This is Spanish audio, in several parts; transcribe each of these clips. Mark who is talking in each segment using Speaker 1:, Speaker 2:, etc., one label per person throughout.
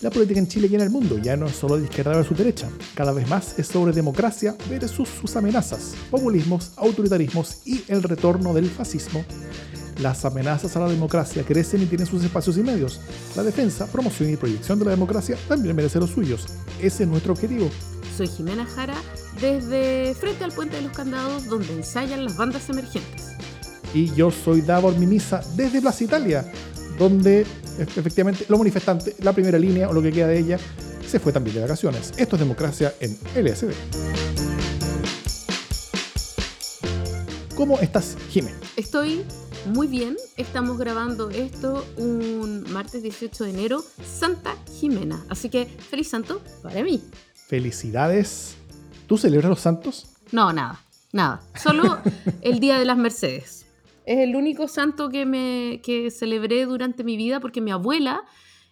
Speaker 1: La política en Chile y en el mundo ya no es solo de izquierda versus derecha, cada vez más es sobre democracia versus sus amenazas, populismos, autoritarismos y el retorno del fascismo. Las amenazas a la democracia crecen y tienen sus espacios y medios. La defensa, promoción y proyección de la democracia también merece los suyos. Ese es nuestro objetivo.
Speaker 2: Soy Jimena Jara desde frente al Puente de los Candados donde ensayan las bandas emergentes.
Speaker 1: Y yo soy Davor Mimisa desde Plaza Italia, donde efectivamente los manifestantes, la primera línea o lo que queda de ella, se fue también de vacaciones. Esto es democracia en LSD. ¿Cómo estás, Jimé?
Speaker 2: Estoy muy bien. Estamos grabando esto un martes 18 de enero, Santa Jimena. Así que feliz santo para mí.
Speaker 1: Felicidades. ¿Tú celebras los santos?
Speaker 2: No, nada, nada. Solo el Día de las Mercedes. Es el único santo que, me, que celebré durante mi vida porque mi abuela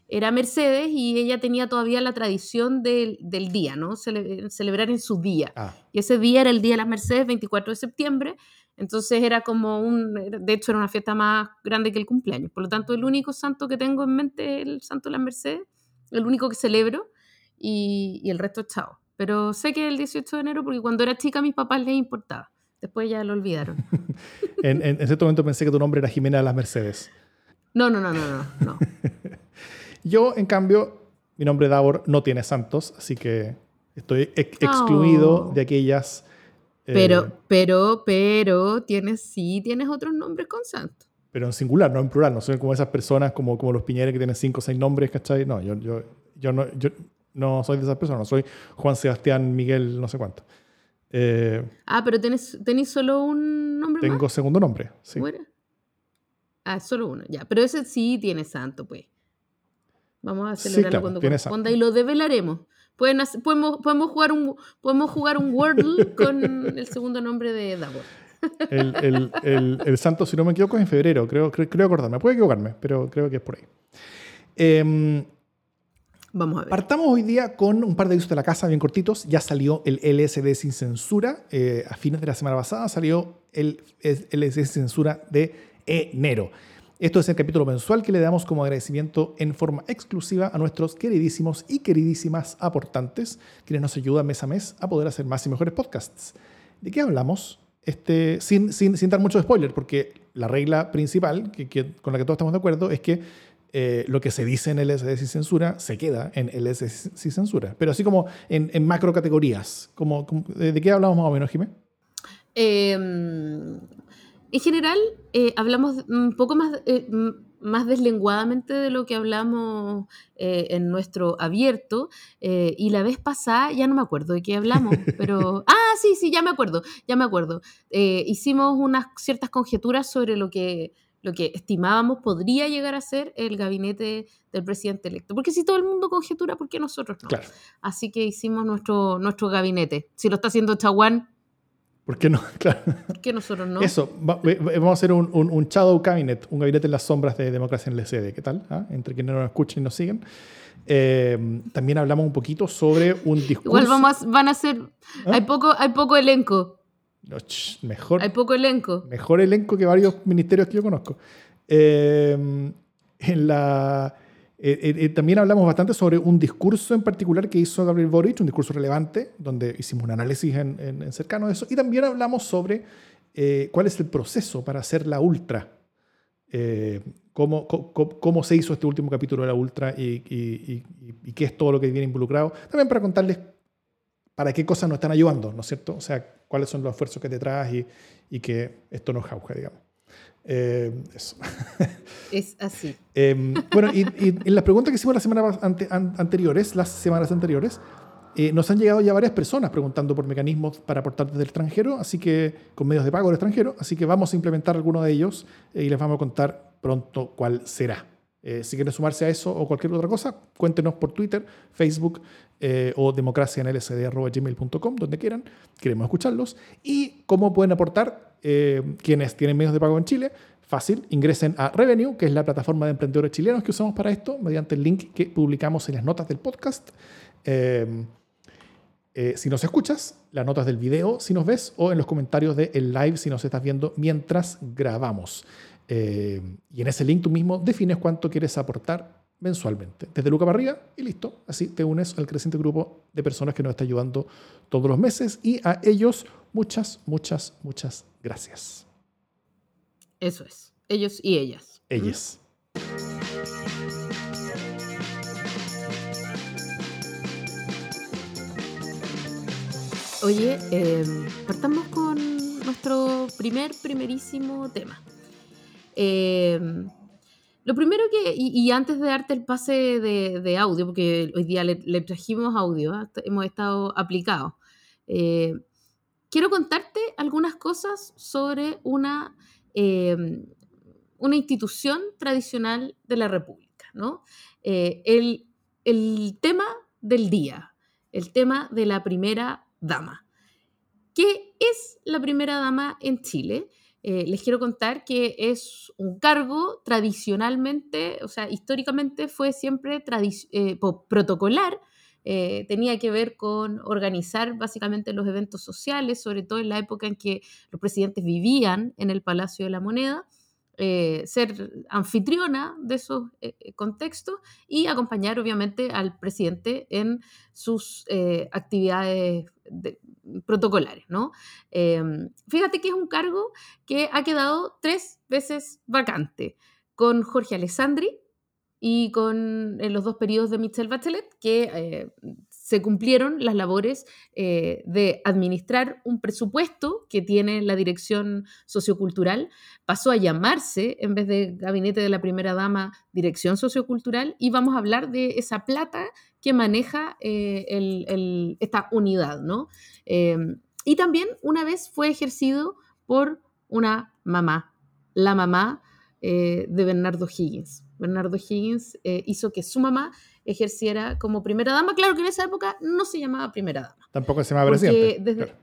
Speaker 2: era Mercedes y ella tenía todavía la tradición del, del día, ¿no? celebrar en su día. Ah. Y ese día era el Día de las Mercedes, 24 de septiembre. Entonces era como un, de hecho era una fiesta más grande que el cumpleaños. Por lo tanto, el único santo que tengo en mente es el santo de las Mercedes, el único que celebro y, y el resto es chao. Pero sé que el 18 de enero porque cuando era chica a mis papás les importaba. Después ya lo olvidaron.
Speaker 1: en, en, cierto momento pensé que tu nombre era Jimena de las Mercedes.
Speaker 2: No, no, no, no, no. no.
Speaker 1: Yo, en cambio, mi nombre Davor no tiene santos, así que estoy excluido de aquellas...
Speaker 2: Eh, pero, pero, pero, tienes, sí tienes otros nombres con santos.
Speaker 1: Pero en singular, no en plural. No soy como esas personas, como, como los piñeres que tienen cinco o seis nombres, ¿cachai? No, yo, yo, yo, no, yo no soy de esas personas. No soy Juan Sebastián Miguel, no sé cuánto.
Speaker 2: Eh, ah, pero tenés, solo un nombre
Speaker 1: Tengo segundo nombre, sí.
Speaker 2: Ah, solo uno, ya. Pero ese sí tiene santo, pues. Vamos a celebrarlo cuando corresponda y lo develaremos. Pueden podemos, podemos, jugar un, podemos jugar un Wordle con el segundo nombre de Davor.
Speaker 1: El, el, el, santo, si no me equivoco, es en febrero. Creo, creo, creo acordarme. Puede equivocarme, pero creo que es por ahí. Eh,
Speaker 2: Vamos a ver.
Speaker 1: Partamos hoy día con un par de avisos de la casa bien cortitos. Ya salió el LSD sin censura. Eh, a fines de la semana pasada salió el LSD sin censura de enero. Esto es el capítulo mensual que le damos como agradecimiento en forma exclusiva a nuestros queridísimos y queridísimas aportantes, quienes nos ayudan mes a mes a poder hacer más y mejores podcasts. ¿De qué hablamos? Este, sin, sin, sin dar mucho spoiler, porque la regla principal que, con la que todos estamos de acuerdo es que eh, lo que se dice en LSD sin censura se queda en LSD sin censura. Pero así como en, en macro categorías. Como, ¿De qué hablamos más o menos, Jimé?
Speaker 2: Em, en general, eh, hablamos un poco más, eh, más deslenguadamente de lo que hablamos en nuestro abierto. y la vez pasada, ya no me acuerdo de qué hablamos, pero... Ah, sí, sí, ya me acuerdo, ya me acuerdo. hicimos unas ciertas conjeturas sobre lo que lo que estimábamos podría llegar a ser el gabinete del presidente electo. Porque si todo el mundo conjetura, ¿por qué nosotros no? Así que hicimos nuestro, nuestro gabinete. Si lo está haciendo Chaguán,
Speaker 1: ¿Por qué no?
Speaker 2: Claro. ¿Por qué nosotros no?
Speaker 1: Eso, vamos a hacer un, un, shadow cabinet, un gabinete en las sombras de democracia en el CD. ¿Qué tal? ¿Ah? Entre quienes nos escuchen y nos siguen. Eh, también hablamos un poquito sobre un discurso.
Speaker 2: Igual vamos van a ser. ¿Ah? Hay, poco, hay poco elenco
Speaker 1: mejor,
Speaker 2: Hay poco elenco.
Speaker 1: Mejor elenco que varios ministerios que yo conozco. Eh, en la, eh, eh, también hablamos bastante sobre un discurso en particular que hizo Gabriel Boric, un discurso relevante, donde hicimos un análisis en, cercano a eso. Y también hablamos sobre cuál es el proceso para hacer la ultra. Cómo, cómo, se hizo este último capítulo de la ultra y, y qué es todo lo que viene involucrado. También para contarles para qué cosas nos están ayudando, ¿no es cierto? O sea, cuáles son los esfuerzos que detrás y, y que esto no jauja, digamos. Eh, eso.
Speaker 2: Es así.
Speaker 1: Em, bueno, y, en las preguntas que hicimos las semanas anteriores, las semanas anteriores, eh, nos han llegado ya varias personas preguntando por mecanismos para aportar desde el extranjero, así que con medios de pago del extranjero, así que vamos a implementar alguno de ellos eh, y les vamos a contar pronto cuál será. Si quieren sumarse a eso o cualquier otra cosa, cuéntenos por Twitter, Facebook eh, o democracianlsd.gmail.com, donde quieran. Queremos escucharlos. Y cómo pueden aportar eh, quienes tienen medios de pago en Chile. Fácil, ingresen a Revenue, que es la plataforma de emprendedores chilenos que usamos para esto, mediante el link que publicamos en las notas del podcast. si nos escuchas, las notas del video si nos ves, o en los comentarios del live si nos estás viendo mientras grabamos. Eh, y en ese link tú mismo defines cuánto quieres aportar mensualmente. Desde Luca para arriba y listo. Así te unes al creciente grupo de personas que nos está ayudando todos los meses y a ellos muchas, muchas, muchas gracias.
Speaker 2: Eso es. Ellos y ellas.
Speaker 1: Ellas.
Speaker 2: Oye, em, partamos con nuestro primer, primerísimo tema. Em, lo primero que, y, antes de darte el pase de, audio, porque hoy día le, trajimos audio, ¿ah? hemos estado aplicados, eh, quiero contarte algunas cosas sobre una, em, una institución tradicional de la República, ¿no? Eh, el, el tema del día, el tema de la primera dama. ¿Qué es la primera dama en Chile? Eh, les quiero contar que es un cargo tradicionalmente, o sea, históricamente fue siempre eh, protocolar, eh, tenía que ver con organizar básicamente los eventos sociales, sobre todo en la época en que los presidentes vivían en el Palacio de la Moneda. ser anfitriona de esos contextos y acompañar obviamente al presidente en sus actividades de, protocolares, ¿no? Em, fíjate que es un cargo que ha quedado tres veces vacante, con Jorge Alessandri y con los dos periodos de Michelle Bachelet, que eh, se cumplieron las labores eh, de administrar un presupuesto que tiene la dirección sociocultural, pasó a llamarse, en vez de gabinete de la primera dama, dirección sociocultural, y vamos a hablar de esa plata que maneja eh, esta unidad, ¿no? Em, y también una vez fue ejercido por una mamá, la mamá eh, de Bernardo Higgins. Bernardo Higgins hizo que su mamá ejerciera como primera dama. Claro que en esa época no se llamaba primera dama.
Speaker 1: Tampoco se llamaba presidente.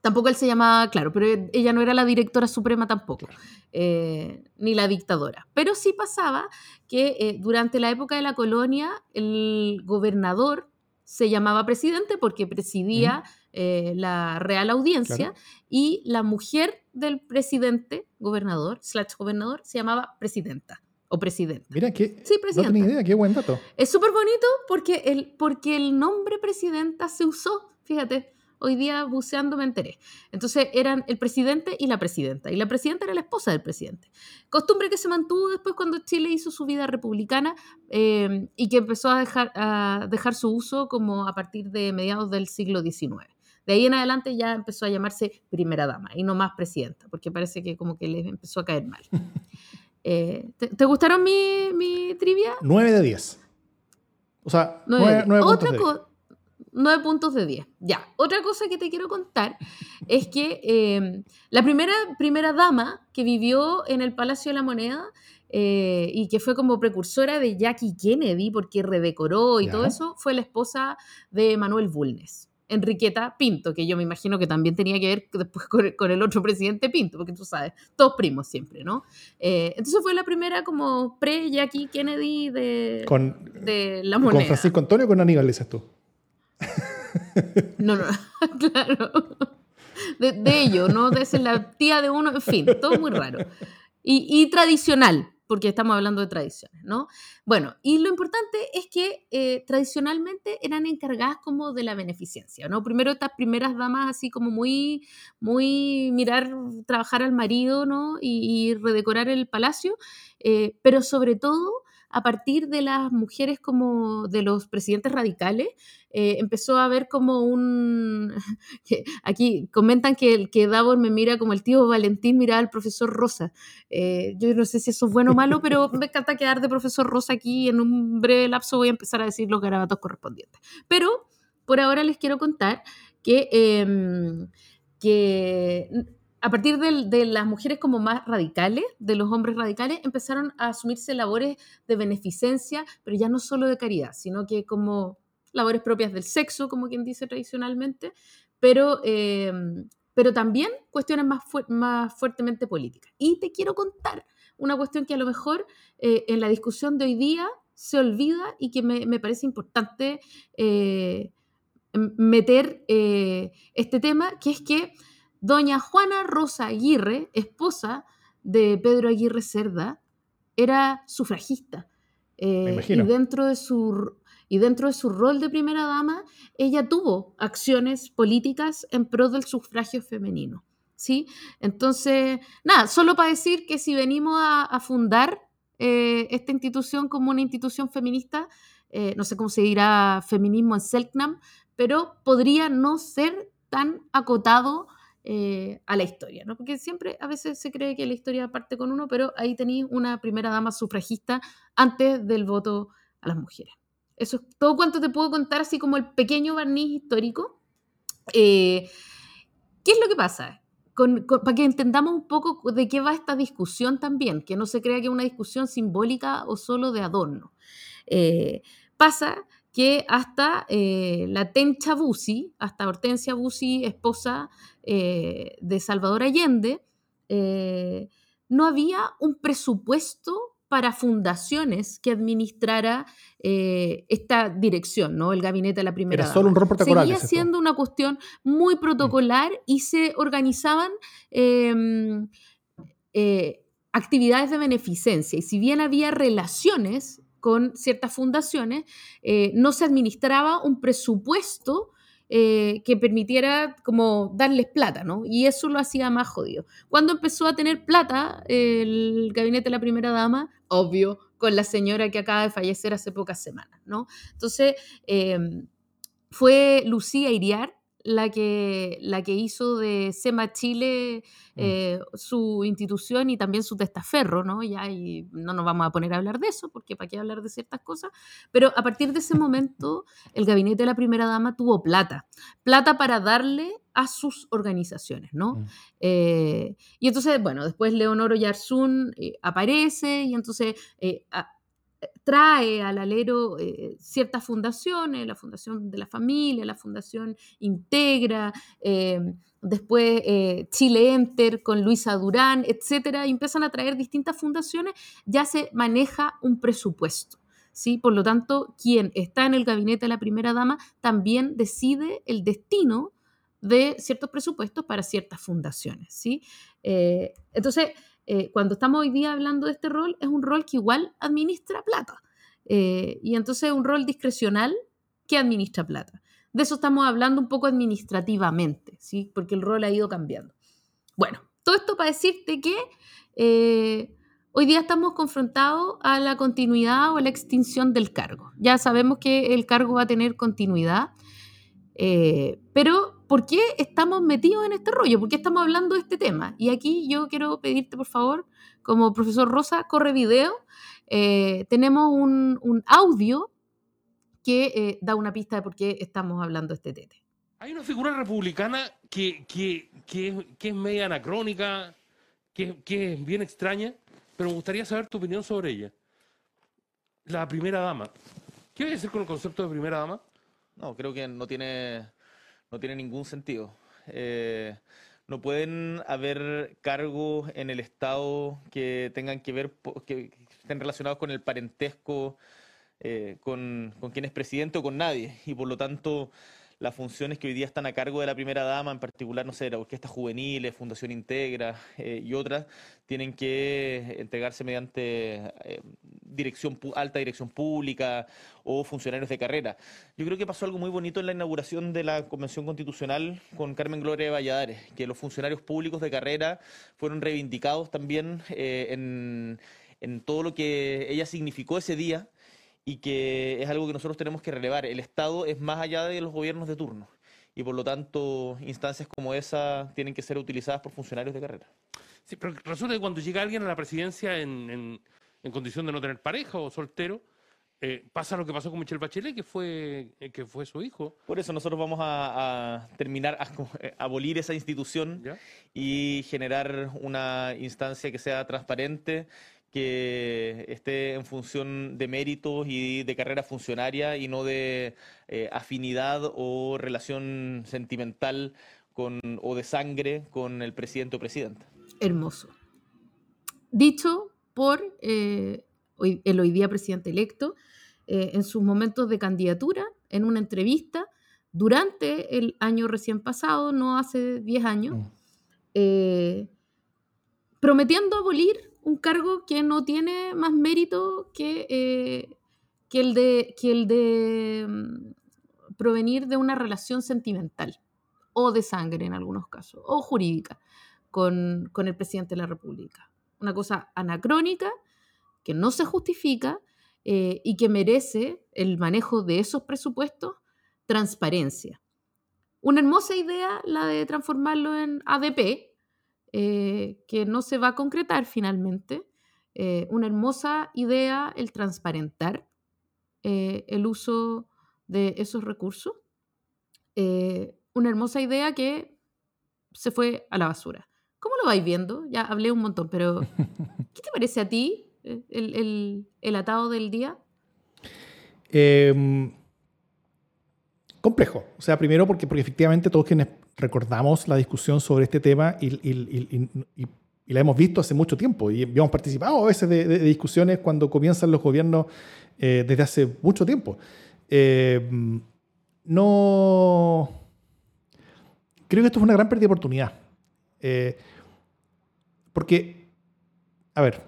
Speaker 2: Tampoco él se llamaba, claro, pero ella no era la directora suprema tampoco, eh, ni la dictadora. Pero sí pasaba que eh, durante la época de la colonia el gobernador se llamaba presidente porque presidía eh, la Real Audiencia y la mujer del presidente, gobernador, slash gobernador, se llamaba presidenta o presidente.
Speaker 1: Mira, que sí, no tenía idea, qué buen dato.
Speaker 2: Es súper bonito porque el, porque el nombre presidenta se usó, fíjate, hoy día buceando me enteré. Entonces eran el presidente y la presidenta, y la presidenta era la esposa del presidente. Costumbre que se mantuvo después cuando Chile hizo su vida republicana eh, y que empezó a dejar, a dejar su uso como a partir de mediados del siglo XIX. De ahí en adelante ya empezó a llamarse primera dama y no más presidenta, porque parece que como que les empezó a caer mal. Eh, ¿te, gustaron mi, mi, trivia?
Speaker 1: 9 de 10. O sea, 9, puntos, de 10.
Speaker 2: 9 puntos de 10. Ya. Otra cosa que te quiero contar es que em, la primera, primera dama que vivió en el Palacio de la Moneda eh, y que fue como precursora de Jackie Kennedy porque redecoró y todo eso, fue la esposa de Manuel Bulnes. Enriqueta Pinto, que yo me imagino que también tenía que ver después con el, otro presidente Pinto, porque tú sabes, todos primos siempre, ¿no? Eh, entonces fue la primera como pre-Jackie Kennedy de, de la moneda.
Speaker 1: ¿Con Francisco Antonio o con Aníbal, dices tú?
Speaker 2: No, no, claro. De, de ello, ¿no? De ser la tía de uno, en fin, todo muy raro. Y, y tradicional, porque estamos hablando de tradiciones, ¿no? Bueno, y lo importante es que eh, tradicionalmente eran encargadas como de la beneficencia, ¿no? Primero estas primeras damas así como muy, muy mirar, trabajar al marido, ¿no? Y, redecorar el palacio, eh, pero sobre todo a partir de las mujeres como de los presidentes radicales, eh, empezó a haber como un... Aquí comentan que, el que Davor me mira como el tío Valentín mira al profesor Rosa. Eh, yo no sé si eso es bueno o malo, pero me encanta quedar de profesor Rosa aquí. En un breve lapso voy a empezar a decir los garabatos correspondientes. Pero por ahora les quiero contar que... Em, que a partir de, las mujeres como más radicales, de los hombres radicales, empezaron a asumirse labores de beneficencia, pero ya no solo de caridad, sino que como labores propias del sexo, como quien dice tradicionalmente, pero, eh, pero también cuestiones más, más fuertemente políticas. Y te quiero contar una cuestión que a lo mejor eh, en la discusión de hoy día se olvida y que me, parece importante eh, meter este tema, que es que Doña Juana Rosa Aguirre, esposa de Pedro Aguirre Cerda, era sufragista. Eh, y, dentro de su, y dentro de su rol de primera dama, ella tuvo acciones políticas en pro del sufragio femenino. ¿sí? Entonces, nada, solo para decir que si venimos a, fundar eh, esta institución como una institución feminista, eh, no sé cómo se dirá feminismo en Selknam, pero podría no ser tan acotado eh, a la historia, ¿no? Porque siempre a veces se cree que la historia parte con uno, pero ahí tenéis una primera dama sufragista antes del voto a las mujeres. Eso es todo cuanto te puedo contar, así como el pequeño barniz histórico. ¿Qué es lo que pasa? para que entendamos un poco de qué va esta discusión también, que no se crea que es una discusión simbólica o solo de adorno. Eh, pasa que hasta eh, la Tencha Bussi, hasta Hortensia Bussi, esposa eh, de Salvador Allende, no había un presupuesto para fundaciones que administrara eh, esta dirección, ¿no? El gabinete de la primera.
Speaker 1: Era solo un rol protocolar.
Speaker 2: Seguía siendo una cuestión muy protocolar y se organizaban em, eh, actividades de beneficencia. Y si bien había relaciones con ciertas fundaciones, eh, no se administraba un presupuesto eh, que permitiera como darles plata, ¿no? Y eso lo hacía más jodido. Cuando empezó a tener plata el gabinete de la primera dama, obvio, con la señora que acaba de fallecer hace pocas semanas, ¿no? Entonces, em, fue Lucía Iriar la que, la que hizo de SEMA Chile mm. eh, su institución y también su testaferro, ¿no? Ya, y no nos vamos a poner a hablar de eso, porque para qué hablar de ciertas cosas, pero a partir de ese momento el gabinete de la primera dama tuvo plata, plata para darle a sus organizaciones, ¿no? Mm. Eh, y entonces, bueno, después Leonoro Yarsun eh, aparece y entonces trae al alero eh, ciertas fundaciones, la Fundación de la Familia, la Fundación Integra, eh, después eh, Chile Enter con Luisa Durán, etcétera, y empiezan a traer distintas fundaciones, ya se maneja un presupuesto. ¿Sí? Por lo tanto, quien está en el gabinete de la primera dama también decide el destino de ciertos presupuestos para ciertas fundaciones. ¿sí? entonces, eh, cuando estamos hoy día hablando de este rol, es un rol que igual administra plata. Eh, y entonces es un rol discrecional que administra plata. De eso estamos hablando un poco administrativamente, ¿sí? porque el rol ha ido cambiando. Bueno, todo esto para decirte que eh, hoy día estamos confrontados a la continuidad o a la extinción del cargo. Ya sabemos que el cargo va a tener continuidad, pero ¿por qué estamos metidos en este rollo? ¿Por qué estamos hablando de este tema? Y aquí yo quiero pedirte, por favor, como profesor Rosa, corre video. Eh, tenemos un, audio que eh, da una pista de por qué estamos hablando de este tete.
Speaker 3: Hay una figura republicana que, es media anacrónica, que, que es bien extraña, pero me gustaría saber tu opinión sobre ella. La primera dama. ¿Qué voy a hacer con el concepto de primera dama?
Speaker 4: No, creo que no tiene no tiene ningún sentido. Eh, no pueden haber cargos en el Estado que tengan que ver, que estén relacionados con el parentesco, eh, con, con quien es presidente o con nadie. Y por lo tanto, las funciones que hoy día están a cargo de la primera dama, en particular, no sé, la Orquesta Juvenil, Fundación Integra eh, y otras, tienen que entregarse mediante eh, dirección alta dirección pública o funcionarios de carrera. Yo creo que pasó algo muy bonito en la inauguración de la Convención Constitucional con Carmen Gloria de Valladares, que los funcionarios públicos de carrera fueron reivindicados también eh, en todo lo que ella significó ese día y que es algo que nosotros tenemos que relevar. El Estado es más allá de los gobiernos de turno y por lo tanto instancias como esa tienen que ser utilizadas por funcionarios de carrera.
Speaker 3: Sí, pero resulta que cuando llega alguien a la presidencia en, en, condición de no tener pareja o soltero, eh, pasa lo que pasó con Michelle Bachelet, que fue, eh, que fue su hijo.
Speaker 4: Por eso nosotros vamos a, terminar, a, abolir esa institución y generar una instancia que sea transparente, que esté en función de méritos y de carrera funcionaria y no de eh, afinidad o relación sentimental con, o de sangre con el presidente o presidenta.
Speaker 2: Hermoso. Dicho por eh, el hoy día presidente electo, eh, en sus momentos de candidatura, en una entrevista, durante el año recién pasado, no hace 10 años, mm. prometiendo abolir un cargo que no tiene más mérito que, eh, que el de, que el de mm, provenir de una relación sentimental o de sangre en algunos casos, o jurídica, con, con el presidente de la República. Una cosa anacrónica que no se justifica eh, y que merece el manejo de esos presupuestos transparencia. Una hermosa idea la de transformarlo en ADP, eh, que no se va a concretar finalmente. Eh, una hermosa idea el transparentar el uso de esos recursos. una hermosa idea que se fue a la basura. ¿Cómo lo vais viendo? Ya hablé un montón, pero ¿qué te parece a ti el, el, atado del día?
Speaker 1: Em, complejo. O sea, primero porque, porque efectivamente todos quienes recordamos la discusión sobre este tema y, la hemos visto hace mucho tiempo y hemos participado a veces de, discusiones cuando comienzan los gobiernos eh, desde hace mucho tiempo. Em, no... Creo que esto es una gran pérdida de oportunidad. Eh, porque, a ver,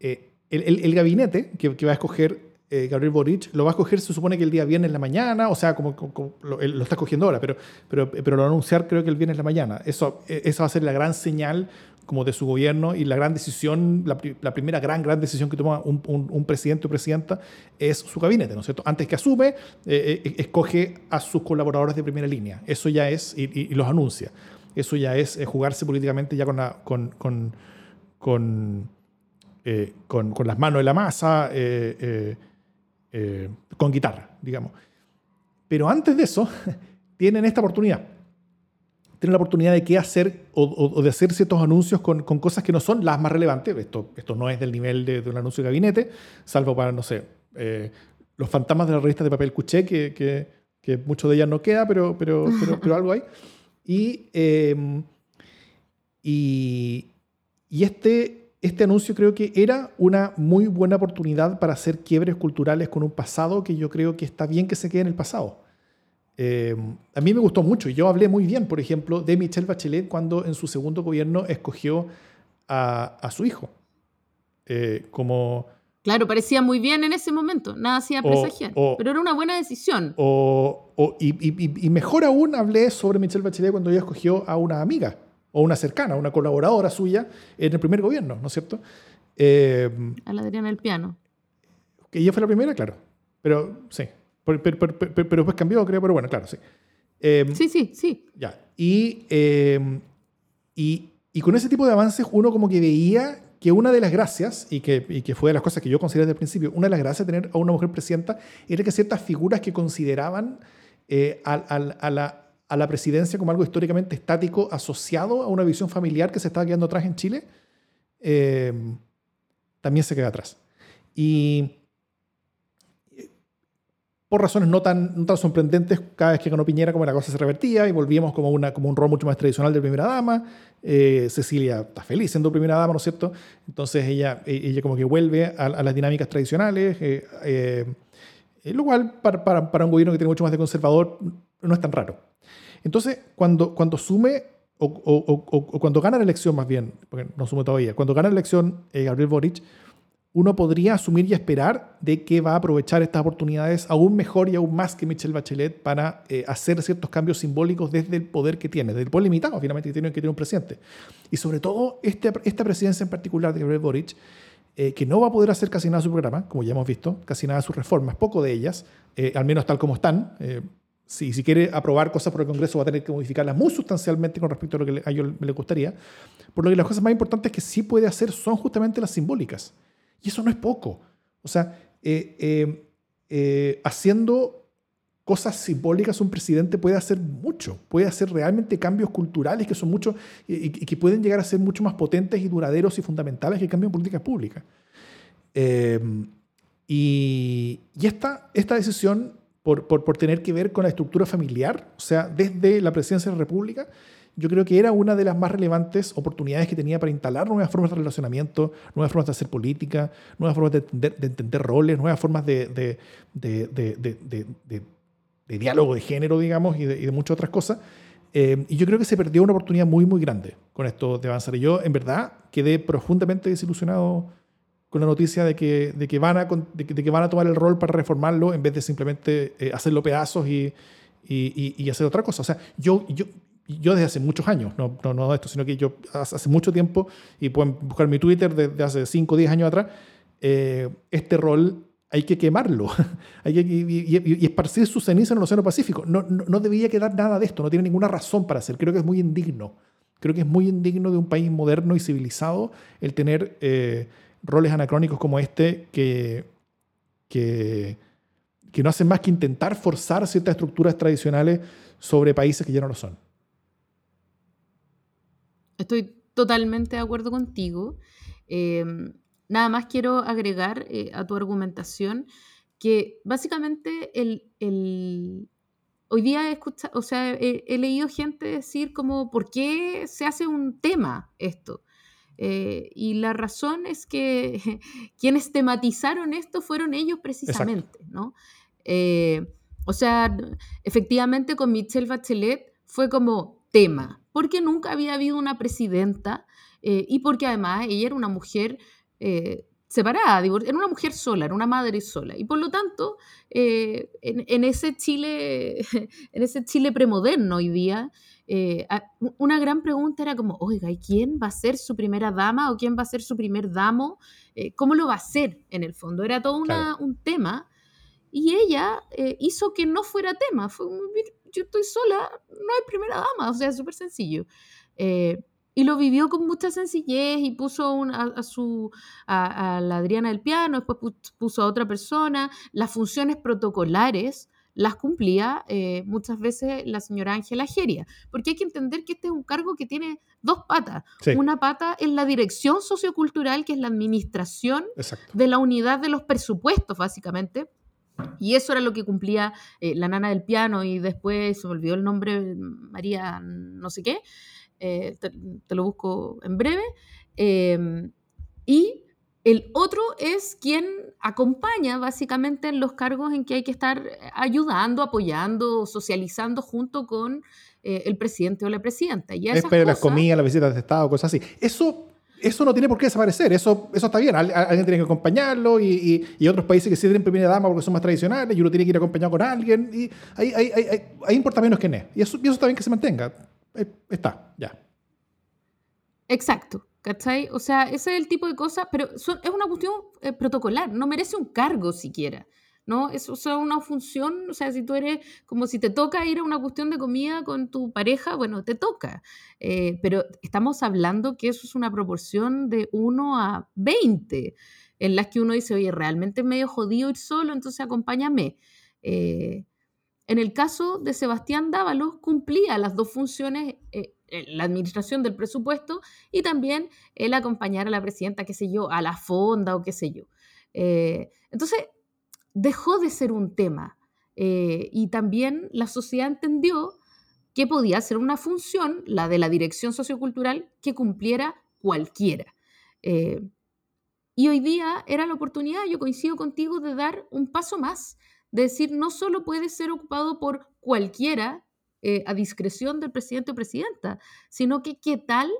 Speaker 1: eh, el, gabinete que, va a escoger eh, Gabriel Boric lo va a escoger, se supone que el día viernes la mañana, o sea, como, lo, está escogiendo ahora, pero, pero, pero lo anunciar creo que el viernes en la mañana. Eso, eh, esa va a ser la gran señal como de su gobierno y la gran decisión, la, primera gran, gran decisión que toma un, presidente o presidenta es su gabinete, ¿no es cierto? Antes que asume, escoge a sus colaboradores de primera línea. Eso ya es, y, los anuncia. Eso ya es jugarse políticamente ya con, con, con eh, con, las manos en la masa, eh, eh, con guitarra, digamos. Pero antes de eso, tienen esta oportunidad. Tienen la oportunidad de qué hacer o, de hacer ciertos anuncios con, cosas que no son las más relevantes. Esto, esto no es del nivel de, un anuncio de gabinete, salvo para, no sé, los fantasmas de la revista de papel cuché, que, que, mucho de ellas no queda, pero, pero, pero, algo hay. Y, y, y este este anuncio creo que era una muy buena oportunidad para hacer quiebres culturales con un pasado que yo creo que está bien que se quede en el pasado. Eh, a mí me gustó mucho y yo hablé muy bien, por ejemplo, de Michelle Bachelet cuando en su segundo gobierno escogió a, su hijo eh, como...
Speaker 2: Claro, parecía muy bien en ese momento, nada hacía presagiar, pero era una buena decisión.
Speaker 1: y, y, mejor aún hablé sobre Michelle Bachelet cuando ella escogió a una amiga o una cercana, una colaboradora suya en el primer gobierno, ¿no es cierto?
Speaker 2: Eh, a la Adriana el piano.
Speaker 1: Que ella fue la primera, claro. Pero sí. Pero, pero, después cambió, creo, pero bueno, claro, sí.
Speaker 2: Em, sí, sí, sí.
Speaker 1: Ya. Em, y, y, con ese tipo de avances uno como que veía que una de las gracias, y que, y que fue de las cosas que yo consideré desde el principio, una de las gracias de tener a una mujer presidenta era que ciertas figuras que consideraban eh, a, a, la, a la presidencia como algo históricamente estático asociado a una visión familiar que se estaba quedando atrás en Chile, eh, también se queda atrás. Y eh, por razones no tan, tan sorprendentes, cada vez que ganó Piñera, como la cosa se revertía y volvíamos como, una, como un rol mucho más tradicional de primera dama. Eh, Cecilia está feliz siendo primera dama, ¿no es cierto? Entonces ella, ella como que vuelve a, las dinámicas tradicionales, lo cual para, para, para, un gobierno que tiene mucho más de conservador no es tan raro. Entonces, cuando, cuando sume o, cuando gana la elección más bien, porque no sume todavía, cuando gana la elección eh, Gabriel Boric, uno podría asumir y esperar de que va a aprovechar estas oportunidades aún mejor y aún más que Michelle Bachelet para eh, hacer ciertos cambios simbólicos desde el poder que tiene, desde el poder limitado finalmente que tiene, que tiene un presidente. Y sobre todo este, esta presidencia en particular de Gabriel Boric, eh, que no va a poder hacer casi nada de su programa, como ya hemos visto, casi nada de sus reformas, poco de ellas, al menos tal como están si, si quiere aprobar cosas por el Congreso va a tener que modificarlas muy sustancialmente con respecto a lo que a ellos le gustaría. Por lo que las cosas más importantes que sí puede hacer son justamente las simbólicas. Y eso no es poco. O sea, eh, eh, eh, haciendo cosas simbólicas un presidente puede hacer mucho, puede hacer realmente cambios culturales que son mucho y, que pueden llegar a ser mucho más potentes y duraderos y fundamentales que cambios en políticas públicas. y, y esta, esta decisión por, por, por, tener que ver con la estructura familiar, o sea, desde la presidencia de la República, yo creo que era una de las más relevantes oportunidades que tenía para instalar nuevas formas de relacionamiento, nuevas formas de hacer política, nuevas formas de entender, de entender roles, nuevas formas de, de, diálogo de género, digamos, y de, muchas otras cosas. Eh, y yo creo que se perdió una oportunidad muy, muy grande con esto de avanzar. Y yo, en verdad, quedé profundamente desilusionado con la noticia de que, de que, van, a, de que, van a tomar el rol para reformarlo en vez de simplemente eh, hacerlo pedazos y, y, y, hacer otra cosa. O sea, yo, yo, yo desde hace muchos años, no, no, no esto, sino que yo hace mucho tiempo, y pueden buscar mi Twitter desde hace 5 o 10 años atrás, eh, este rol hay que quemarlo y, esparcir su ceniza en el Océano Pacífico. No, no, no, debía quedar nada de esto, no tiene ninguna razón para hacer. Creo que es muy indigno. Creo que es muy indigno de un país moderno y civilizado el tener eh, roles anacrónicos como este que, que, que no hacen más que intentar forzar ciertas estructuras tradicionales sobre países que ya no lo son.
Speaker 2: Estoy totalmente de acuerdo contigo. Em, nada más quiero agregar eh, a tu argumentación que básicamente el, el hoy día he escuchado, o sea, he, leído gente decir como, ¿por qué se hace un tema esto? Eh, y la razón es que quienes tematizaron esto fueron ellos precisamente, ¿no? Eh, o sea, efectivamente con Michelle Bachelet fue como tema, porque nunca había habido una presidenta eh, y porque además ella era una mujer eh, separada, era una mujer sola, era una madre sola. Y por lo tanto, eh, en, ese Chile, en ese Chile premoderno hoy día, una gran pregunta era como, oiga, ¿y quién va a ser su primera dama o quién va a ser su primer damo? ¿Cómo lo va a hacer en el fondo? Era todo un tema. Y ella hizo que no fuera tema. Fue, yo estoy sola, no hay primera dama, o sea, súper sencillo. Eh, y lo vivió con mucha sencillez y puso a, su, a, la Adriana del piano, después puso a otra persona. Las funciones protocolares las cumplía eh, muchas veces la señora Ángela Geria, porque hay que entender que este es un cargo que tiene dos patas. Una pata es la dirección sociocultural, que es la administración de la unidad de los presupuestos, básicamente, y eso era lo que cumplía eh, la nana del piano y después se me olvidó el nombre, María no sé qué, eh, te, lo busco en breve. Em, y el otro es quien acompaña básicamente en los cargos en que hay que estar ayudando, apoyando, socializando junto con eh, el presidente o la presidenta. Y
Speaker 1: Espera las comidas, las visitas de Estado, cosas así. Eso eso no tiene por qué desaparecer, eso, eso está bien, alguien tiene que acompañarlo y, y, otros países que sí tienen primera dama porque son más tradicionales y uno tiene que ir acompañado con alguien y ahí, ahí, ahí, ahí importa menos quién es. Y eso, y eso está bien que se mantenga, está, ya.
Speaker 2: Exacto, ¿cachai? O sea, ese es el tipo de cosas, pero es una cuestión eh, protocolar, no merece un cargo siquiera. ¿no? Es una función, o sea, si tú eres como si te toca ir a una cuestión de comida con tu pareja, bueno, te toca. Eh, pero estamos hablando que eso es una proporción de 1 a 20, en las que uno dice, oye, realmente es medio jodido ir solo, entonces acompáñame. Eh, en el caso de Sebastián Dávalos, cumplía las dos funciones, eh, la administración del presupuesto y también el acompañar a la presidenta, qué sé yo, a la fonda o qué sé yo. entonces, dejó de ser un tema eh, y también la sociedad entendió que podía ser una función, la de la dirección sociocultural, que cumpliera cualquiera. Eh, y hoy día era la oportunidad, yo coincido contigo, de dar un paso más, de decir, no solo puede ser ocupado por cualquiera eh, a discreción del presidente o presidenta, sino que qué tal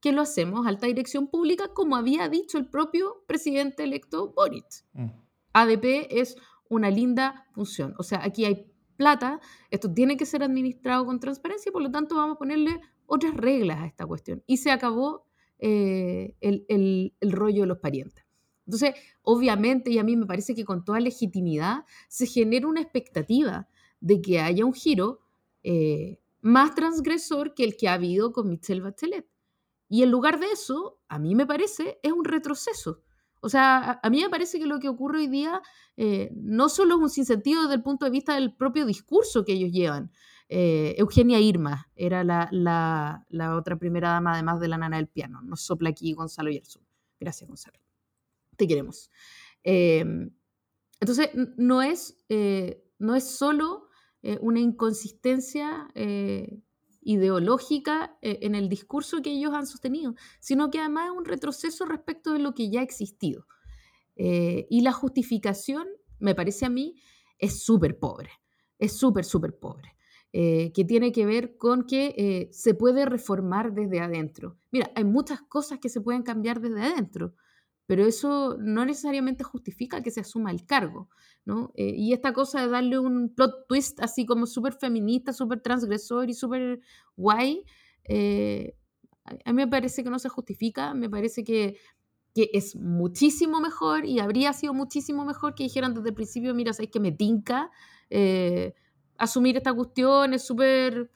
Speaker 2: que lo hacemos alta dirección pública, como había dicho el propio presidente electo Boric. Mm. ADP es una linda función. O sea, aquí hay plata, esto tiene que ser administrado con transparencia, por lo tanto vamos a ponerle otras reglas a esta cuestión. Y se acabó eh, el, rollo de los parientes. Entonces, obviamente, y a mí me parece que con toda legitimidad, se genera una expectativa de que haya un giro eh, más transgresor que el que ha habido con Michelle Bachelet. Y en lugar de eso, a mí me parece, es un retroceso. O sea, a, mí me parece que lo que ocurre hoy día eh, no solo es un sinsentido desde el punto de vista del propio discurso que ellos llevan. Eh, Eugenia Irma era la, otra primera dama, además de la nana del piano. Nos sopla aquí Gonzalo Yersun. Gracias, Gonzalo. Te queremos. Em, entonces, no es, eh, no es solo una inconsistencia ideológica eh, en el discurso que ellos han sostenido, sino que además es un retroceso respecto de lo que ya ha existido. Eh, y la justificación, me parece a mí, es súper pobre, es súper, súper pobre. eh, que tiene que ver con que eh, se puede reformar desde adentro. Mira, hay muchas cosas que se pueden cambiar desde adentro, pero eso no necesariamente justifica que se asuma el cargo. ¿no? Eh, y esta cosa de darle un plot twist así como súper feminista, súper transgresor y súper guay, a mí me parece que no se justifica, me parece que que es muchísimo mejor y habría sido muchísimo mejor que dijeran desde el principio, mira, sabes que me tinca eh, asumir esta cuestión, es súper eh,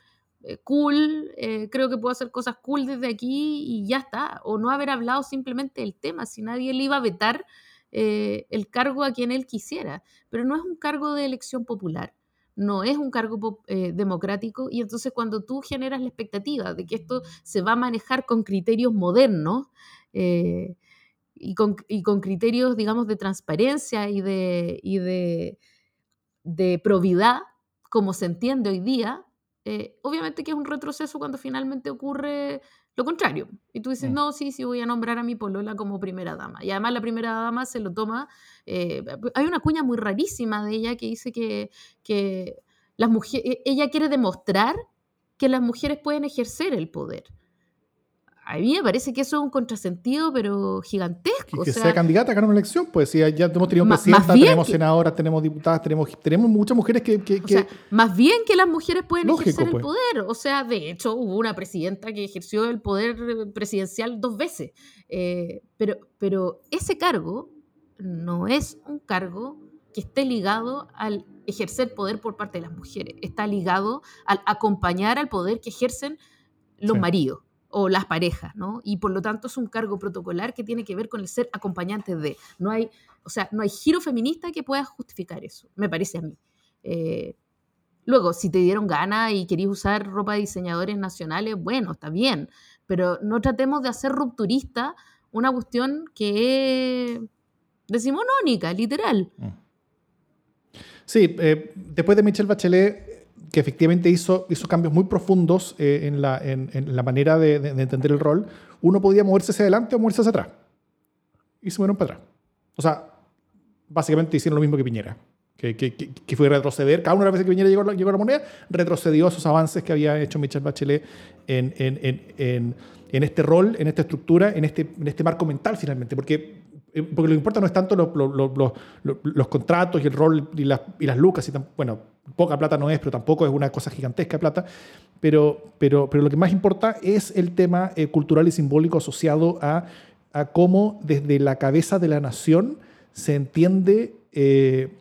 Speaker 2: cool, eh, creo que puedo hacer cosas cool desde aquí y ya está. O no haber hablado simplemente del tema, si nadie le iba a vetar el cargo a quien él quisiera. Pero no es un cargo de elección popular no es un cargo democrático y entonces cuando tú generas la expectativa de que esto se va a manejar con criterios modernos, y con, y con, criterios, digamos, de transparencia y de, y de, de probidad, como se entiende hoy día, eh, obviamente que es un retroceso cuando finalmente ocurre lo contrario. Y tú dices, mm. no, sí, sí, voy a nombrar a mi polola como primera dama. Y además la primera dama se lo toma, eh, hay una cuña muy rarísima de ella que dice que, que las mujeres, ella quiere demostrar que las mujeres pueden ejercer el poder a mí me parece que eso es un contrasentido, pero gigantesco.
Speaker 1: Que, sea, candidata a ganar una elección, pues si ya hemos tenido presidenta, tenemos senadoras, tenemos diputadas, tenemos, tenemos muchas mujeres que... que,
Speaker 2: más bien que las mujeres pueden ejercer el pues. poder. O sea, de hecho, hubo una presidenta que ejerció el poder presidencial dos veces. Eh, pero, pero ese cargo no es un cargo que esté ligado al ejercer poder por parte de las mujeres. Está ligado al acompañar al poder que ejercen los maridos o las parejas, ¿no? Y por lo tanto es un cargo protocolar que tiene que ver con el ser acompañante de. No hay, o sea, no hay giro feminista que pueda justificar eso, me parece a mí. Eh, luego, si te dieron gana y querías usar ropa de diseñadores nacionales, bueno, está bien, pero no tratemos de hacer rupturista una cuestión que es decimonónica, literal. Mm.
Speaker 1: Sí, eh, después de Michelle Bachelet que efectivamente hizo, hizo cambios muy profundos eh, en, la, en, la, manera de, entender el rol, uno podía moverse hacia adelante o moverse hacia atrás. Y se movieron para atrás. O sea, básicamente hicieron lo mismo que Piñera, que, que, que fue retroceder. Cada una de las veces que Piñera llegó, llegó a la moneda, retrocedió a esos avances que había hecho Michelle Bachelet en, en, este rol, en esta estructura, en este, en este marco mental finalmente. Porque porque lo que importa no es tanto los, contratos y el rol y las, y las lucas, y bueno, poca plata no es, pero tampoco es una cosa gigantesca plata, pero, pero, pero lo que más importa es el tema eh, cultural y simbólico asociado a, a, cómo desde la cabeza de la nación se entiende... Eh,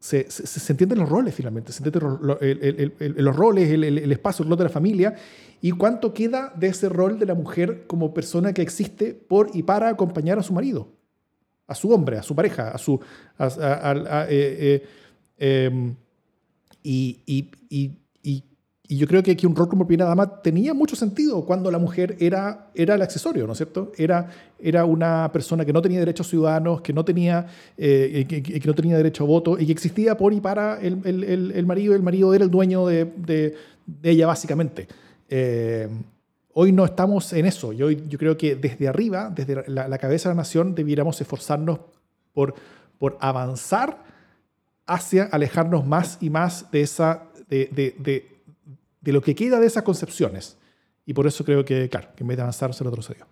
Speaker 1: se, se, entienden los roles finalmente, se entienden los roles, el, espacio, el rol de la familia y cuánto queda de ese rol de la mujer como persona que existe por y para acompañar a su marido a su hombre, a su pareja, a su... Eh, eh, em, y, y, y, y, yo creo que aquí un rol como primera dama tenía mucho sentido cuando la mujer era, era el accesorio, ¿no es cierto? Era, era una persona que no tenía derechos ciudadanos, que no tenía, eh, que, no tenía derecho a voto y que existía por y para el, el, el marido. El marido era el dueño de, de ella, básicamente. Hoy no estamos en eso. Yo, yo creo que desde arriba, desde la, cabeza de la nación, debiéramos esforzarnos por, avanzar hacia alejarnos más y más de, esa, de, lo que queda de esas concepciones. Y por eso creo que, claro, que en vez de avanzar se retrocedió.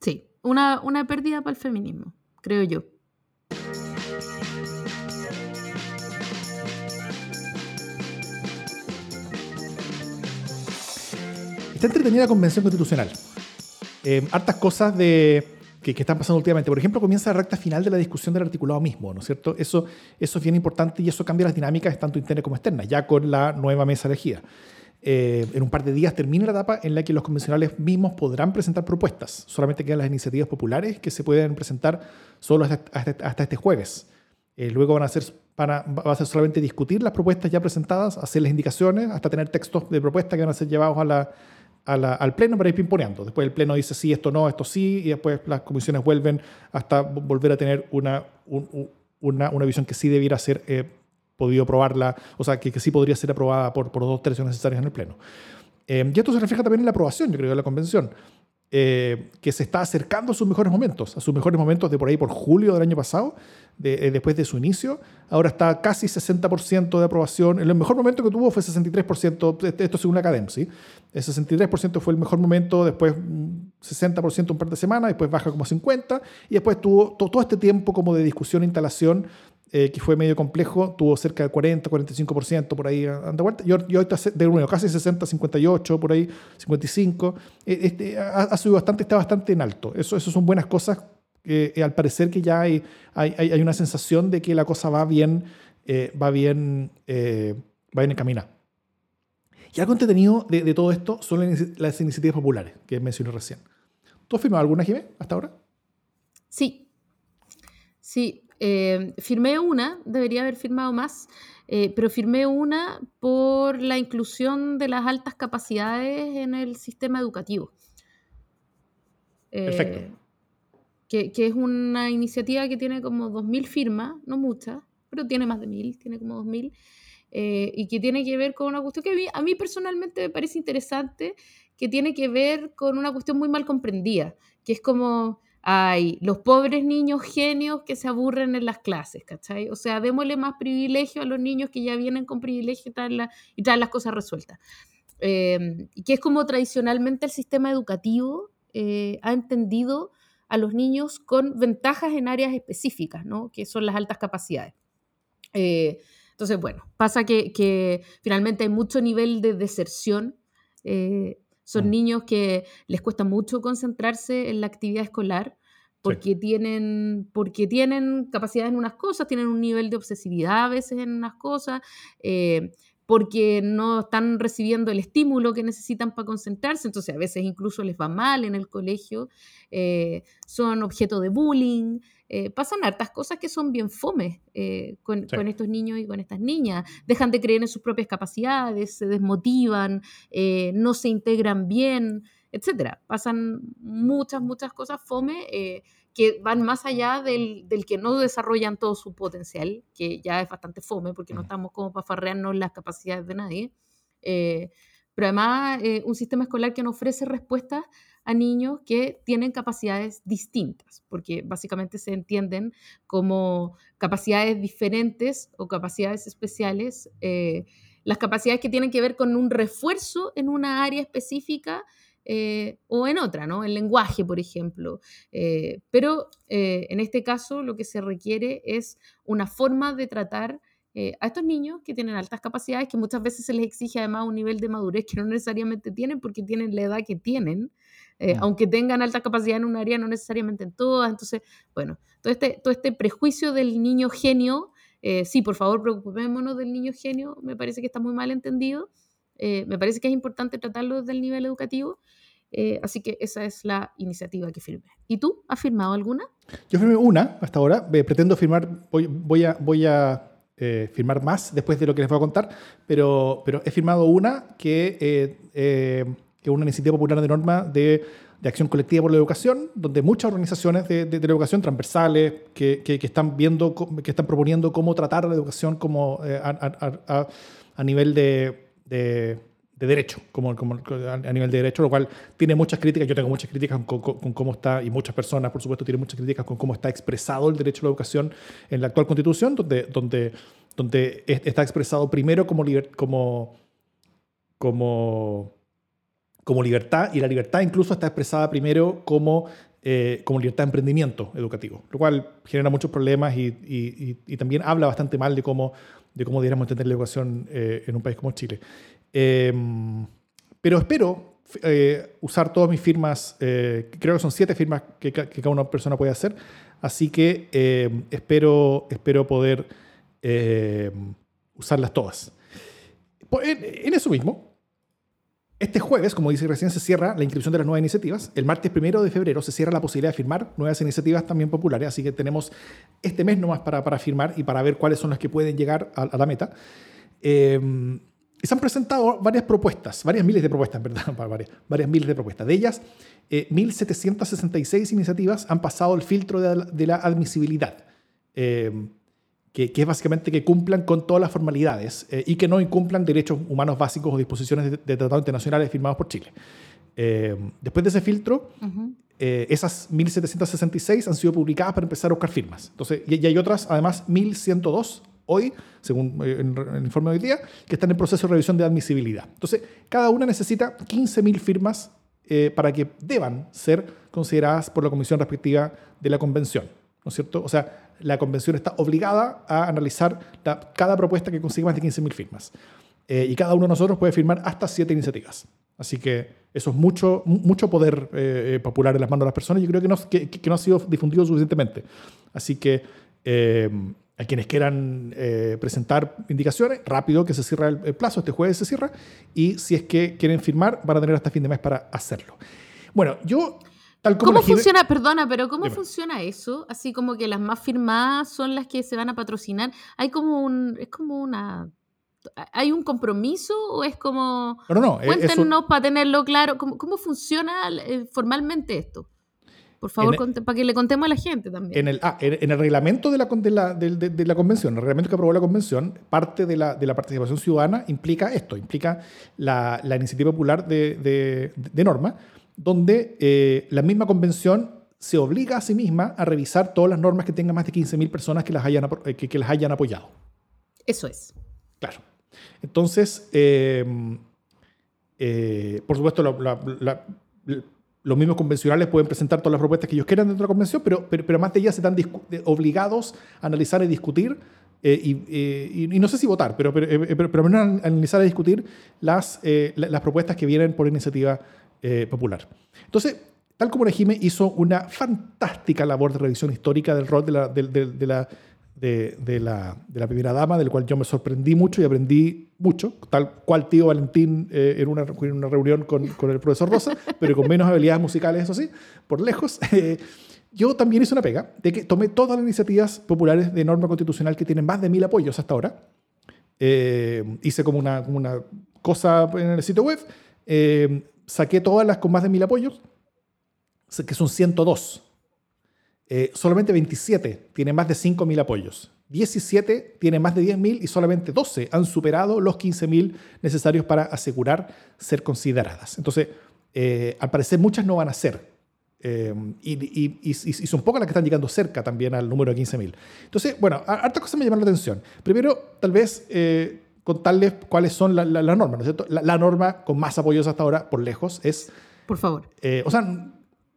Speaker 2: Sí, una pérdida para el feminismo, creo yo.
Speaker 1: Entretenida la convención constitucional. Eh, hartas cosas de, que, están pasando últimamente. Por ejemplo, comienza la recta final de la discusión del articulado mismo, ¿no es cierto? Eso, eso es bien importante y eso cambia las dinámicas tanto internas como externas, ya con la nueva mesa elegida. Eh, en un par de días termina la etapa en la que los convencionales mismos podrán presentar propuestas. Solamente quedan las iniciativas populares que se pueden presentar solo hasta, este jueves. Eh, luego van a, ser, va a ser solamente discutir las propuestas ya presentadas, hacer las indicaciones, hasta tener textos de propuesta que van a ser llevados a la, al Pleno para ir pimponeando. Después el Pleno dice sí, esto no, esto sí, y después las comisiones vuelven hasta volver a tener una, una, una, visión que sí debiera ser eh, podido aprobarla, o sea, que, que, sí podría ser aprobada por, por dos tercios necesarios en el Pleno. Eh, y esto se refleja también en la aprobación, yo creo, de la convención, eh, que se está acercando a sus mejores momentos, a sus mejores momentos de por ahí por julio del año pasado, de- eh, después de su inicio. Ahora está casi 60% de aprobación. El mejor momento que tuvo fue 63%, este- esto según la Academ, ¿sí? El 63% fue el mejor momento, después mm, 60% un par de semanas, después baja como 50%, y después tuvo to- todo este tiempo como de discusión e instalación, eh, que fue medio complejo, tuvo cerca de 40, 45% por ahí anda vuelta, y ahor- y ahorita se- de nuevo, casi 60, 58, por ahí 55, Eh, este, ha, ha subido bastante, está bastante en alto. Eso, eso son buenas cosas, eh, al parecer que ya hay, hay, hay- una sensación de que la cosa va bien, eh, va bien, eh, va bien encaminada. Y algo entretenido de, de todo esto son las, inici- las iniciativas populares que mencioné recién. ¿Tú has firmado alguna, Jimé, hasta ahora?
Speaker 2: Sí, sí, firmé una, debería haber firmado más, pero firmé una por la inclusión de las altas capacidades en el sistema educativo.
Speaker 1: Perfecto.
Speaker 2: Que, que es una iniciativa que tiene como 2.000 firmas, no muchas, pero tiene más de 1.000, tiene como 2.000, eh, y que tiene que ver con una cuestión que a mí, personalmente me parece interesante, que tiene que ver con una cuestión muy mal comprendida, que es como, ay, los pobres niños genios que se aburren en las clases, ¿cachai? O sea, démosle más privilegio a los niños que ya vienen con privilegio y traen, la- y traen las cosas resueltas. Eh, que es como tradicionalmente el sistema educativo eh, ha entendido a los niños con ventajas en áreas específicas, ¿no? Que son las altas capacidades. Eh, entonces, bueno, pasa que, que finalmente hay mucho nivel de deserción. eh, son
Speaker 1: Mm.
Speaker 2: niños que les cuesta mucho concentrarse en la actividad escolar porque, tienen, porque tienen capacidades en unas cosas, tienen un nivel de obsesividad a veces en unas cosas, eh, porque no están recibiendo el estímulo que necesitan para concentrarse, entonces a veces incluso les va mal en el colegio, eh, son objeto de bullying, eh, pasan hartas cosas que son bien fomes eh, con,
Speaker 1: Sí.
Speaker 2: con estos niños y con estas niñas. Dejan de creer en sus propias capacidades, se desmotivan, eh, no se integran bien, etc. Pasan muchas, muchas cosas fome que van más allá del, del que no desarrollan todo su potencial, que ya es bastante fome porque no estamos como para farrearnos las capacidades de nadie. Eh, pero además, eh, un sistema escolar que no ofrece respuestas a niños que tienen capacidades distintas, porque básicamente se entienden como capacidades diferentes o capacidades especiales, eh, las capacidades que tienen que ver con un refuerzo en una área específica eh, o en otra, ¿no? El lenguaje, por ejemplo. Eh, pero eh, en este caso lo que se requiere es una forma de tratar a estos niños que tienen altas capacidades, que muchas veces se les exige además un nivel de madurez que no necesariamente tienen porque tienen la edad que tienen,
Speaker 1: Mm.
Speaker 2: aunque tengan alta capacidad en un área, no necesariamente en todas. Entonces, bueno, todo este, todo este prejuicio del niño genio, sí, por favor, preocupémonos del niño genio, me parece que está muy mal entendido. Eh, me parece que es importante tratarlo desde el nivel educativo. eh, así que esa es la iniciativa que firmé. ¿Y tú? ¿Has firmado alguna?
Speaker 1: Yo firmé una hasta ahora. eh, pretendo firmar, voy, voy a, voy a eh, firmar más después de lo que les voy a contar, pero, pero he firmado una que, es una iniciativa popular de norma de, de acción colectiva por la educación, donde muchas organizaciones de, de- la educación transversales que, que- están viendo, que están proponiendo cómo tratar la educación como a nivel de, de- de derecho, como, como a nivel de derecho, lo cual tiene muchas críticas. Yo tengo muchas críticas con, cómo está, y muchas personas, por supuesto, tienen muchas críticas con cómo está expresado el derecho a la educación en la actual constitución, donde, donde, donde es- está expresado primero como, liber- como, como, como libertad, y la libertad incluso está expresada primero como, eh, como libertad de emprendimiento educativo, lo cual genera muchos problemas y, también habla bastante mal de cómo, de cómo deberíamos entender la educación eh, en un país como Chile. Eh, pero espero eh, usar todas mis firmas, eh, creo que son siete firmas que, ca- que cada una persona puede hacer, así que eh, espero, espero poder eh, usarlas todas. En, en eso mismo, este jueves, como dice recién, se cierra la inscripción de las nuevas iniciativas. El martes primero de febrero se cierra la posibilidad de firmar nuevas iniciativas también populares, así que tenemos este mes nomás para, para firmar y para ver cuáles son las que pueden llegar a, a la meta. Eh, se han presentado varias propuestas, varias miles de propuestas, verdad, varias, varias miles de propuestas. De ellas, eh, 1.766 iniciativas han pasado el filtro de, de la admisibilidad. Eh, que, que es básicamente que cumplan con todas las formalidades eh, y que no incumplan derechos humanos básicos o disposiciones de, de tratados internacionales firmados por Chile. Eh, después de ese filtro, eh, esas 1.766 han sido publicadas para empezar a buscar firmas. Entonces, y, y hay otras, además, 1.102 hoy, según el informe de hoy día, que están en proceso de revisión de admisibilidad. Entonces, cada una necesita 15.000 firmas para que deban ser consideradas por la comisión respectiva de la convención. ¿No es cierto? O sea, la convención está obligada a analizar cada propuesta que consiga más de 15.000 firmas. Eh, y cada uno de nosotros puede firmar hasta siete iniciativas. Así que eso es mucho, mu- mucho poder eh, eh, popular en las manos de las personas. Yo creo que no, que, no ha sido difundido suficientemente. Así que a quienes quieran presentar indicaciones, rápido que se cierra el plazo, este jueves se cierra. Y si es que quieren firmar, van a tener hasta fin de mes para hacerlo. Bueno, yo, tal como
Speaker 2: ¿Cómo funciona, perdona, pero cómo
Speaker 1: Dime.
Speaker 2: funciona eso? Así como que las más firmadas son las que se van a patrocinar. Hay como un, es como una, ¿hay un compromiso o es como,
Speaker 1: No, no, eso-
Speaker 2: cuéntenos para tenerlo claro, ¿cómo, cómo funciona eh, formalmente esto? Por favor, conte- para que le contemos a la gente también.
Speaker 1: En el, ah, en el reglamento de la, de, la, de- de la convención, el reglamento que aprobó la convención, parte de la, de la participación ciudadana implica esto, implica la, la iniciativa popular de, de- de norma, donde eh, la misma convención se obliga a sí misma a revisar todas las normas que tengan más de 15.000 personas que las hayan, eh, que, que las hayan apoyado.
Speaker 2: Eso es.
Speaker 1: Claro. Entonces, eh, eh, por supuesto, la- la- la- los mismos convencionales pueden presentar todas las propuestas que ellos quieran dentro de la convención, pero, pero, pero más de ellas están obligados a analizar y discutir, eh, y, y- y no sé si votar, pero, pero, pero, pero al menos analizar y discutir las, la- las propuestas que vienen por iniciativa eh, popular. Entonces, tal como Regime hizo una fantástica labor de revisión histórica del rol de la, de la, de, de la, de la primera dama, del cual yo me sorprendí mucho y aprendí mucho, tal cual tío Valentín eh, en, una, en una reunión con, con el profesor Rosa, pero con menos habilidades musicales, eso sí, por lejos. Eh, yo también hice una pega de que tomé todas las iniciativas populares de norma constitucional que tienen más de mil apoyos hasta ahora. Eh, hice como una, como una cosa en el sitio web, eh, saqué todas las con más de mil apoyos, que son 102. Eh, solamente 27 tienen más de 5.000 apoyos. 17 tienen más de 10.000 y solamente 12 han superado los 15.000 necesarios para asegurar ser consideradas. Entonces, eh, al parecer muchas no van a ser. Eh, y, son pocas las que están llegando cerca también al número de 15.000. Entonces, bueno, hartas cosas me llamaron la atención. Primero, tal vez eh, contarles cuáles son las la, la normas, ¿no es cierto? La, la norma con más apoyos hasta ahora, por lejos, es
Speaker 2: Por favor.
Speaker 1: eh, o sea,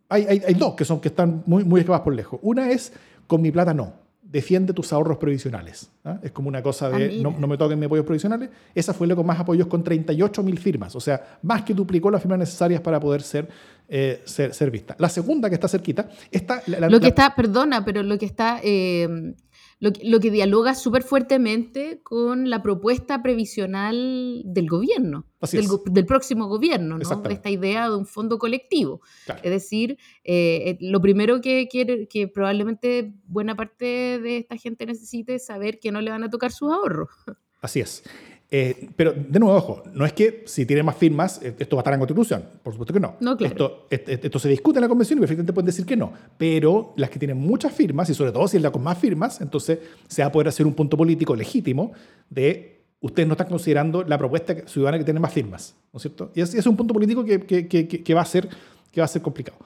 Speaker 1: hay, hay- hay dos que, son, que están muy, muy escapadas por lejos. Una es, con mi plata no, defiende tus ahorros previsionales. ¿ah? Es como una cosa
Speaker 2: Ah,
Speaker 1: de,
Speaker 2: mira.
Speaker 1: no, no me toquen mis apoyos previsionales. Esa fue la con más apoyos, con 38 mil firmas. O sea, más que duplicó las firmas necesarias para poder ser, eh, ser, ser vista. La segunda, que está cerquita, está... la-
Speaker 2: Lo que está, perdona, pero lo que está, eh, lo, que- lo que dialoga súper fuertemente con la propuesta previsional del gobierno, del, del próximo gobierno, ¿no? Esta idea de un fondo colectivo.
Speaker 1: Claro.
Speaker 2: Es decir, eh, eh, lo primero que quiere, que probablemente buena parte de esta gente necesite es saber que no le van a tocar sus ahorros.
Speaker 1: Así es. Eh, pero, de nuevo, ojo, no es que si tiene más firmas, eh, esto va a estar en Constitución. Por supuesto que no.
Speaker 2: No, claro.
Speaker 1: esto, est- est- esto se discute en la Convención y perfectamente pueden decir que no. Pero las que tienen muchas firmas, y sobre todo si es la con más firmas, entonces se va a poder hacer un punto político legítimo de ustedes no están considerando la propuesta ciudadana que tiene más firmas. ¿No es cierto? Y es, es un punto político que, que- que- que- que va, a ser, que va a ser complicado.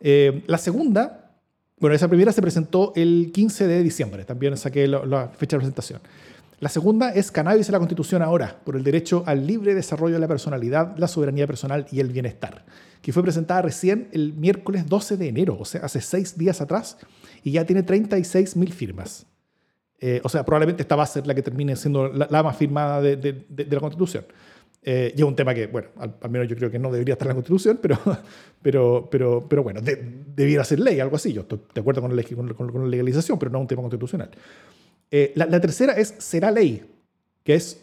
Speaker 1: Eh, la segunda, bueno, esa primera se presentó el 15 de diciembre, también saqué la, la fecha de presentación. La segunda es cannabis en la Constitución ahora, por el derecho al libre desarrollo de la personalidad, la soberanía personal y el bienestar, que fue presentada recién el miércoles 12 de enero, o sea, hace seis días atrás, y ya tiene 36 mil firmas. Eh, o sea, probablemente esta va a ser la que termine siendo la, más firmada de, la Constitución. Eh, y es un tema que, bueno, al, menos yo creo que no debería estar en la Constitución, pero, pero, pero, pero bueno, de- debiera ser ley, algo así. Yo estoy de acuerdo con la, con la legalización, pero no es un tema constitucional. Eh, la, la tercera es será ley, que es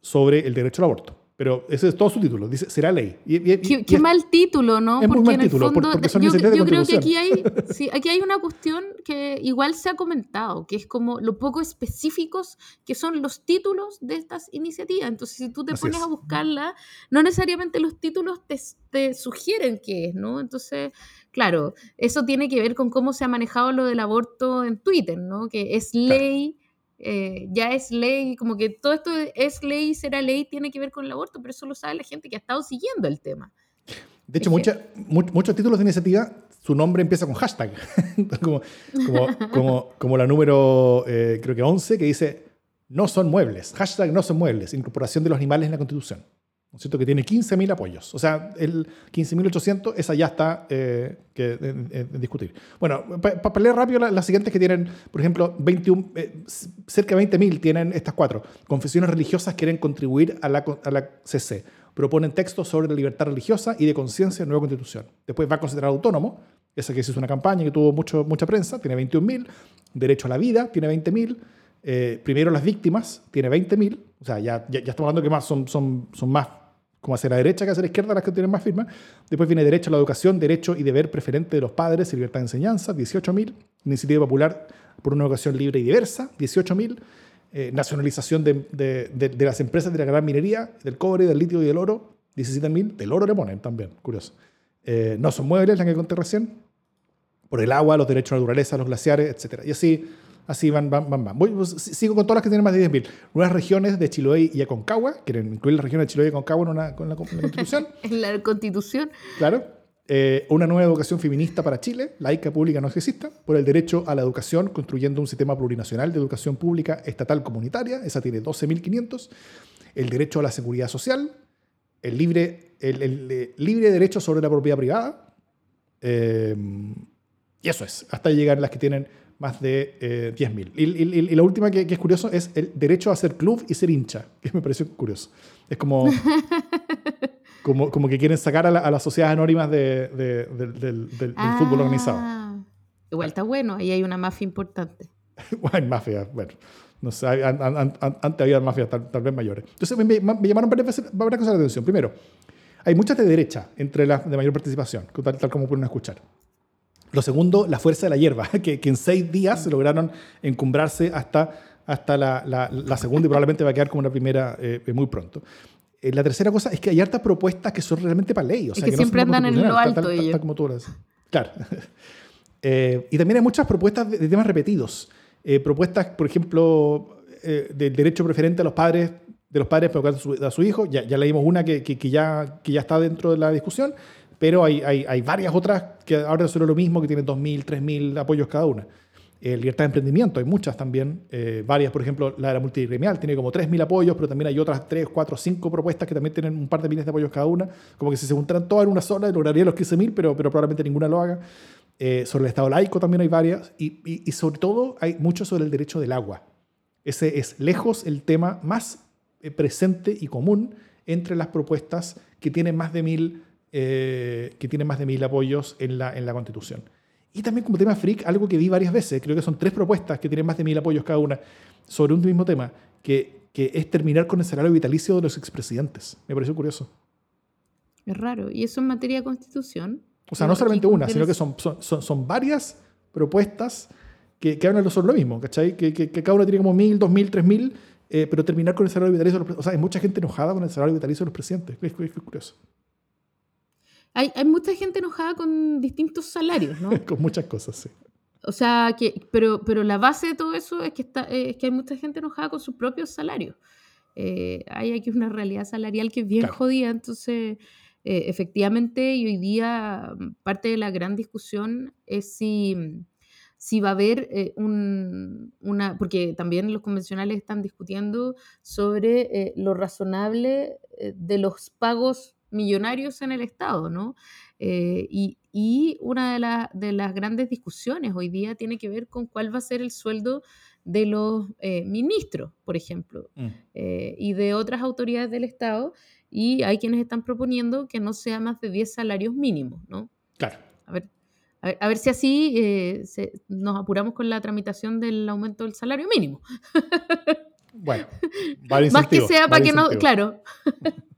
Speaker 1: sobre el derecho al aborto. Pero ese es todo su título, dice será ley. Y- y-
Speaker 2: Qué, qué
Speaker 1: es-
Speaker 2: mal título, ¿no?
Speaker 1: es muy
Speaker 2: porque
Speaker 1: mal
Speaker 2: en el
Speaker 1: título,
Speaker 2: fondo,
Speaker 1: porque son
Speaker 2: yo, yo creo que aquí hay, sí, aquí hay una cuestión que igual se ha comentado, que es como lo poco específicos que son los títulos de estas iniciativas. Entonces, si tú te
Speaker 1: Así
Speaker 2: pones
Speaker 1: es.
Speaker 2: a buscarla, no necesariamente los títulos te, te sugieren qué es, ¿no? Entonces, claro, eso tiene que ver con cómo se ha manejado lo del aborto en Twitter, ¿no? Que es ley. Eh, ya es ley, como que todo esto es ley, será ley, tiene que ver con el aborto, pero eso lo sabe la gente que ha estado siguiendo el tema.
Speaker 1: De hecho, mucha- mu- muchos títulos de iniciativa, su nombre empieza con hashtag. como, como, como, como la número, eh, creo que 11, que dice, no son muebles. Hashtag no son muebles. Incorporación de los animales en la Constitución. ¿No es cierto? Que tiene 15.000 apoyos. O sea, el 15.800, esa ya está eh, que, en, discutir. Bueno, para leer rápido la- las siguientes que tienen, por ejemplo, 21, eh, cerca de 20.000 tienen estas cuatro. Confesiones religiosas quieren contribuir a la, a la CC. Proponen textos sobre la libertad religiosa y de conciencia en nueva constitución. Después va a considerar autónomo, esa que se hizo una campaña que tuvo mucho, mucha prensa, tiene 21.000. Derecho a la vida, tiene 20.000. Eh, primero las víctimas, tiene 20.000. O sea, ya, ya, ya estamos hablando que más son, son, son más como hacia la derecha que hacia la izquierda las que tienen más firmas. Después viene derecho a la educación, derecho y deber preferente de los padres y libertad de enseñanza, 18.000. Iniciativa popular por una educación libre y diversa, 18.000. Eh, nacionalización de, de- las empresas de la gran minería, del cobre, del litio y del oro, 17.000. Del oro le ponen también, curioso. Eh, no son muebles, la que conté recién. Por el agua, los derechos a la naturaleza, los glaciares, etc. Y así, así van, van, van. van. Voy- pues, sigo con todas las que tienen más de 10.000. Nuevas regiones de Chiloé y Aconcagua, quieren incluir las regiones de Chiloé y Aconcagua en, una, con la, con la Constitución.
Speaker 2: En la constitución.
Speaker 1: Claro. Eh, una nueva educación feminista para Chile, laica, pública, no sexista, por el derecho a la educación, construyendo un sistema plurinacional de educación pública estatal comunitaria, esa tiene 12.500. El derecho a la seguridad social, el libre, el, el, eh, libre derecho sobre la propiedad privada. eh, y eso es, hasta llegar las que tienen más de eh, 10.000. Y, y- y- la última que, que es curioso es el derecho a ser club y ser hincha, que me pareció curioso. Es como, como, como que quieren sacar a, la- a las sociedades anónimas de- de- del- del, del- del fútbol organizado.
Speaker 2: Ah, Igual está bueno, ahí hay una mafia importante.
Speaker 1: Hay mafias, bueno. No sé, an- an- an- antes había mafias tal, tal vez mayores. Entonces me, me- me llamaron varias, veces, varias cosas la atención. Primero, hay muchas de derecha entre las de mayor participación, tal, tal como pueden escuchar. Lo segundo, la fuerza de la hierba, que, que en seis días se lograron encumbrarse hasta, hasta la, la- la segunda y probablemente va a quedar como una primera eh, muy pronto. Eh, la tercera cosa es que hay hartas propuestas que son realmente para ley. O sea,
Speaker 2: que
Speaker 1: no
Speaker 2: siempre
Speaker 1: son
Speaker 2: andan en lo alto ellos.
Speaker 1: como tú lo. Claro. Eh, y también hay muchas propuestas de, de temas repetidos. Eh, propuestas, por ejemplo, eh, del derecho preferente a los padres, de los padres para educar a su, a su hijo. Ya, ya leímos una que, que- que ya, que ya está dentro de la discusión, pero hay, hay, hay varias otras que ahora son lo mismo, que tienen 2.000, 3.000 apoyos cada una. Eh, libertad de emprendimiento, hay muchas también, eh, varias, por ejemplo, la de la multigremial tiene como 3.000 apoyos, pero también hay otras 3, 4, 5 propuestas que también tienen un par de miles de apoyos cada una, como que si se juntaran todas en una sola, lograría los 15.000, pero, pero probablemente ninguna lo haga. Eh, sobre el Estado laico también hay varias, y, y- y sobre todo hay mucho sobre el derecho del agua. Ese es lejos el tema más eh, presente y común entre las propuestas que tienen más de mil, eh, que tienen más de mil apoyos en la, en la Constitución. Y también como tema freak, algo que vi varias veces, creo que son tres propuestas que tienen más de mil apoyos cada una, sobre un mismo tema, que, que es terminar con el salario vitalicio de los expresidentes. Me pareció curioso.
Speaker 2: Es raro. ¿Y eso en materia de constitución?
Speaker 1: O sea, no solamente una, sino que son, son, son, son varias propuestas que, que hablan sobre lo mismo, ¿cachai? Que, que, que cada una tiene como mil, dos mil, tres mil, eh, pero terminar con el salario vitalicio de los presidentes. O sea, hay mucha gente enojada con el salario vitalicio de los presidentes. Es, es- es curioso.
Speaker 2: Hay, hay mucha gente enojada con distintos salarios, ¿no?
Speaker 1: con muchas cosas, sí.
Speaker 2: O sea, que, pero, pero la base de todo eso es que, está, es que hay mucha gente enojada con sus propios salarios. Eh, hay aquí una realidad salarial que es bien
Speaker 1: Claro.
Speaker 2: jodida, entonces eh, efectivamente y hoy día mm, parte de la gran discusión es si, mm, si va a haber eh, un, una, porque también los convencionales están discutiendo sobre lo razonable de los pagos millonarios en el Estado, ¿no? Eh, y, y una de, la- de las grandes discusiones hoy día tiene que ver con cuál va a ser el sueldo de los eh, ministros, por ejemplo, eh, y de otras autoridades del Estado. Y hay quienes están proponiendo que no sea más de 10 salarios mínimos, ¿no?
Speaker 1: Claro.
Speaker 2: A ver, a ver, a ver si así se- nos apuramos con la tramitación del aumento del salario mínimo.
Speaker 1: Bueno,
Speaker 2: Más que sea para que no, claro.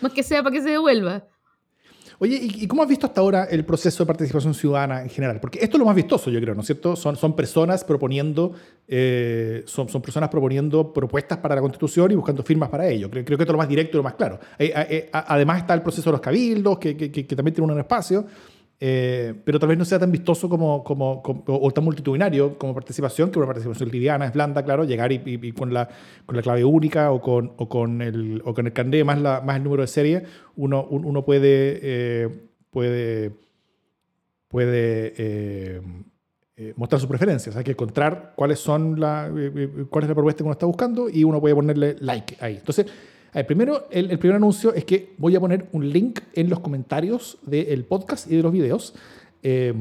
Speaker 2: Más que sea para que se devuelva.
Speaker 1: Oye, ¿y, cómo has visto hasta ahora el proceso de participación ciudadana en general? Porque esto es lo más vistoso, yo creo, ¿no es cierto? Son, son personas proponiendo, eh, son, son personas proponiendo propuestas para la Constitución y buscando firmas para ello. Creo, creo que esto es lo más directo y lo más claro. Eh, eh, eh, además está el proceso de los cabildos, que, que- que- que también tiene un espacio, eh, pero tal vez no sea tan vistoso como, como, como- o tan multitudinario como participación, que una participación liviana, es blanda, claro, llegar y, y- y con, la, con la clave única o con, o con el, o con el candé más, la, más el número de serie, uno, un- uno puede, eh, puede, puede eh, eh, mostrar sus preferencias. Hay que encontrar cuáles son la, eh, eh, cuál es la propuesta que uno está buscando y uno puede ponerle like ahí. Entonces, a ver, primero, el, el primer anuncio es que voy a poner un link en los comentarios del podcast y de los videos eh,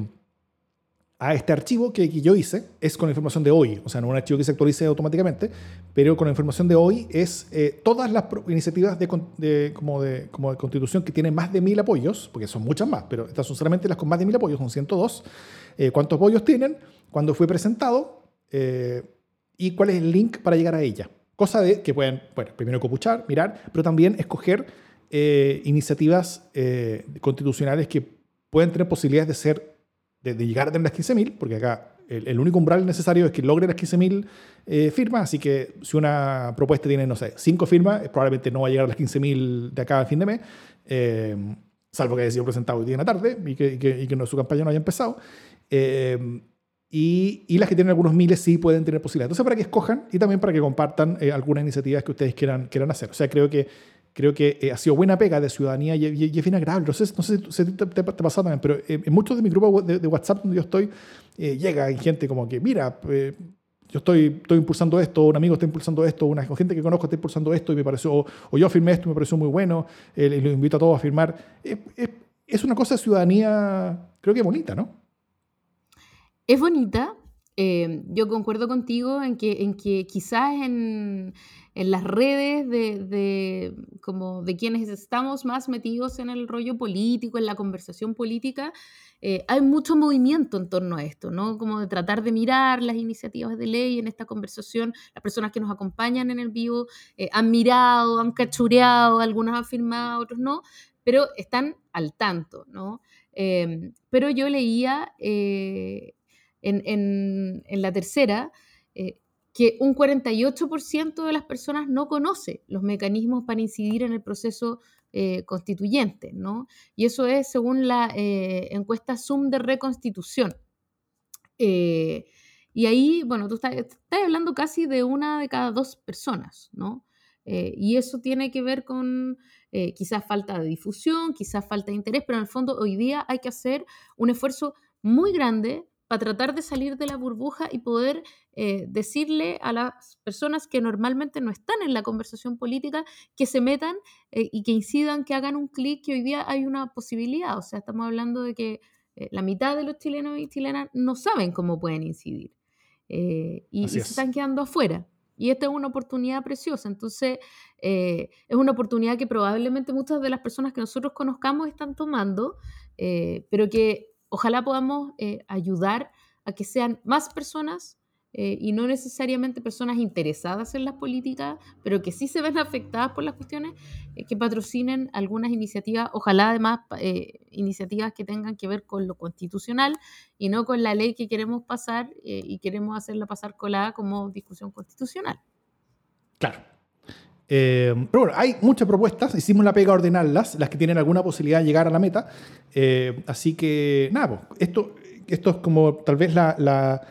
Speaker 1: a este archivo que, que yo hice. Es con la información de hoy, o sea, no un archivo que se actualice automáticamente, pero con la información de hoy es eh, todas las iniciativas de, de- como, de, como de constitución que tienen más de mil apoyos, porque son muchas más, pero estas son solamente las con más de mil apoyos, son 102. Eh, ¿Cuántos apoyos tienen? ¿Cuándo fue presentado? Eh, ¿Y cuál es el link para llegar a ella? Cosa de que pueden, bueno, primero copuchar, mirar, pero también escoger eh, iniciativas eh, constitucionales que pueden tener posibilidades de ser, de, de llegar a tener las 15.000, porque acá el, el único umbral necesario es que logre las 15.000 eh, firmas, así que si una propuesta tiene, no sé, 5 firmas, eh, probablemente no va a llegar a las 15.000 de acá al fin de mes, eh, salvo que haya sido presentado hoy día en la tarde y que, y que, y que no- su campaña no haya empezado. Eh, y, y las que tienen algunos miles sí pueden tener posibilidades. Entonces, para que escojan y también para que compartan eh, algunas iniciativas que ustedes quieran, quieran hacer. O sea, creo que, creo que eh, ha sido buena pega de ciudadanía y, y- y es bien agradable. No sé, no sé si te, te, te pasa también, pero eh, en muchos de mis grupos de, de WhatsApp donde yo estoy, eh, llega gente como que, mira, eh, yo estoy, estoy impulsando esto, un amigo está impulsando esto, una gente que conozco está impulsando esto y me pareció, o, o yo firmé esto y me pareció muy bueno, eh, y lo invito a todos a firmar. Eh, eh, es una cosa de ciudadanía, creo que bonita, ¿no?
Speaker 2: Es bonita. eh, yo concuerdo contigo en que, en que quizás en, en las redes de, de, como de quienes estamos más metidos en el rollo político, en la conversación política, eh, hay mucho movimiento en torno a esto, ¿no? Como de tratar de mirar las iniciativas de ley en esta conversación. Las personas que nos acompañan en el vivo eh, han mirado, han cachureado, algunas han firmado, otros no, pero están al tanto, ¿no? Pero yo leía en, en- la tercera eh, que un 48% de las personas no conoce los mecanismos para incidir en el proceso eh, constituyente, ¿no? Y eso es según la eh, encuesta Zoom de reconstitución. Y ahí, bueno, tú estás, estás hablando casi de una de cada dos personas, ¿no? Y eso tiene que ver con quizás falta de difusión, quizás falta de interés, pero en el fondo hoy día hay que hacer un esfuerzo muy grande para tratar de salir de la burbuja y poder eh, decirle a las personas que normalmente no están en la conversación política que se metan eh, y que incidan, que hagan un clic, que hoy día hay una posibilidad. O sea, estamos hablando de que eh, la mitad de los chilenos y chilenas no saben cómo pueden incidir y, se
Speaker 1: es.
Speaker 2: están quedando afuera. Y esta es una oportunidad preciosa. Entonces, es una oportunidad que probablemente muchas de las personas que nosotros conozcamos están tomando, pero que ojalá podamos eh, ayudar a que sean más personas eh, y no necesariamente personas interesadas en las políticas, pero que sí se ven afectadas por las cuestiones, eh, que patrocinen algunas iniciativas, ojalá además iniciativas que tengan que ver con lo constitucional y no con la ley que queremos pasar y queremos hacerla pasar colada como discusión constitucional.
Speaker 1: Claro. Eh, pero bueno, hay muchas propuestas. Hicimos la pega a ordenarlas, las que tienen alguna posibilidad de llegar a la meta. Eh, así que, nada, pues, esto, esto es como tal vez la, la-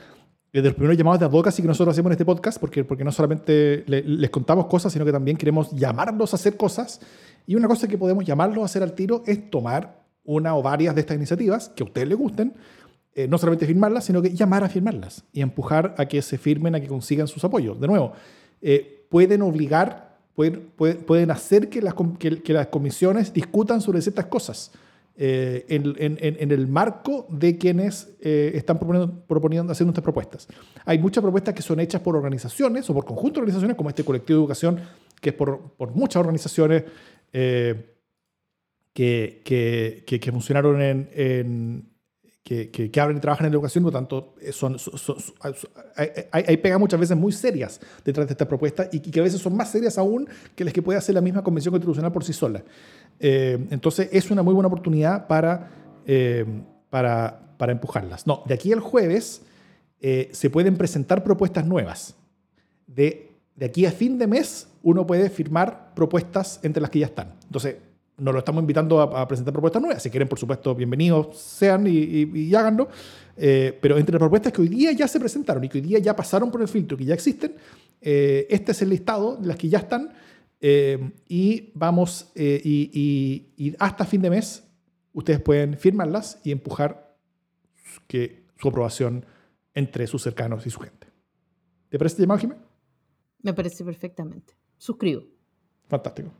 Speaker 1: de los primeros llamados de advocacy que nosotros hacemos en este podcast, porque, porque no solamente le- les contamos cosas, sino que también queremos llamarlos a hacer cosas. Y una cosa que podemos llamarlos a hacer al tiro es tomar una o varias de estas iniciativas que a ustedes les gusten, eh, no solamente firmarlas, sino que llamar a firmarlas y empujar a que se firmen, a que consigan sus apoyos. De nuevo, eh, pueden obligar, pueden, pueden, hacer que las, que, que las comisiones discutan sobre ciertas cosas eh, en, en- en- el marco de quienes eh, están proponiendo, proponiendo, haciendo estas propuestas. Hay muchas propuestas que son hechas por organizaciones o por conjuntos de organizaciones, como este colectivo de educación, que es por, por muchas organizaciones eh, que, que, que- funcionaron en- que, que, que hablan y trabajan en la educación, por lo tanto, eh, son, son- son- son- hay, hay, pegas muchas veces muy serias detrás de esta propuesta y que a veces son más serias aún que las que puede hacer la misma Convención Constitucional por sí sola. Eh, entonces, es una muy buena oportunidad para, eh, para, para empujarlas. No, de aquí al jueves eh, se pueden presentar propuestas nuevas. De, de aquí a fin de mes, uno puede firmar propuestas entre las que ya están. Entonces, no lo estamos invitando a, a presentar propuestas nuevas. Si quieren, por supuesto, bienvenidos sean y, y- y háganlo. Eh, pero entre las propuestas que hoy día ya se presentaron y que hoy día ya pasaron por el filtro, que ya existen, eh, este es el listado de las que ya están. eh, y vamos, y hasta fin de mes, ustedes pueden firmarlas y empujar que su aprobación entre sus cercanos y su gente. ¿Te parece llamado, Jiménez?
Speaker 2: Me parece perfectamente. Suscribo.
Speaker 1: Fantástico.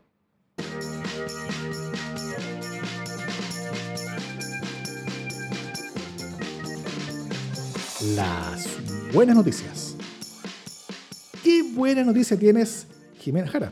Speaker 1: Las buenas noticias. ¿Qué buena noticia tienes, Jimena Jara?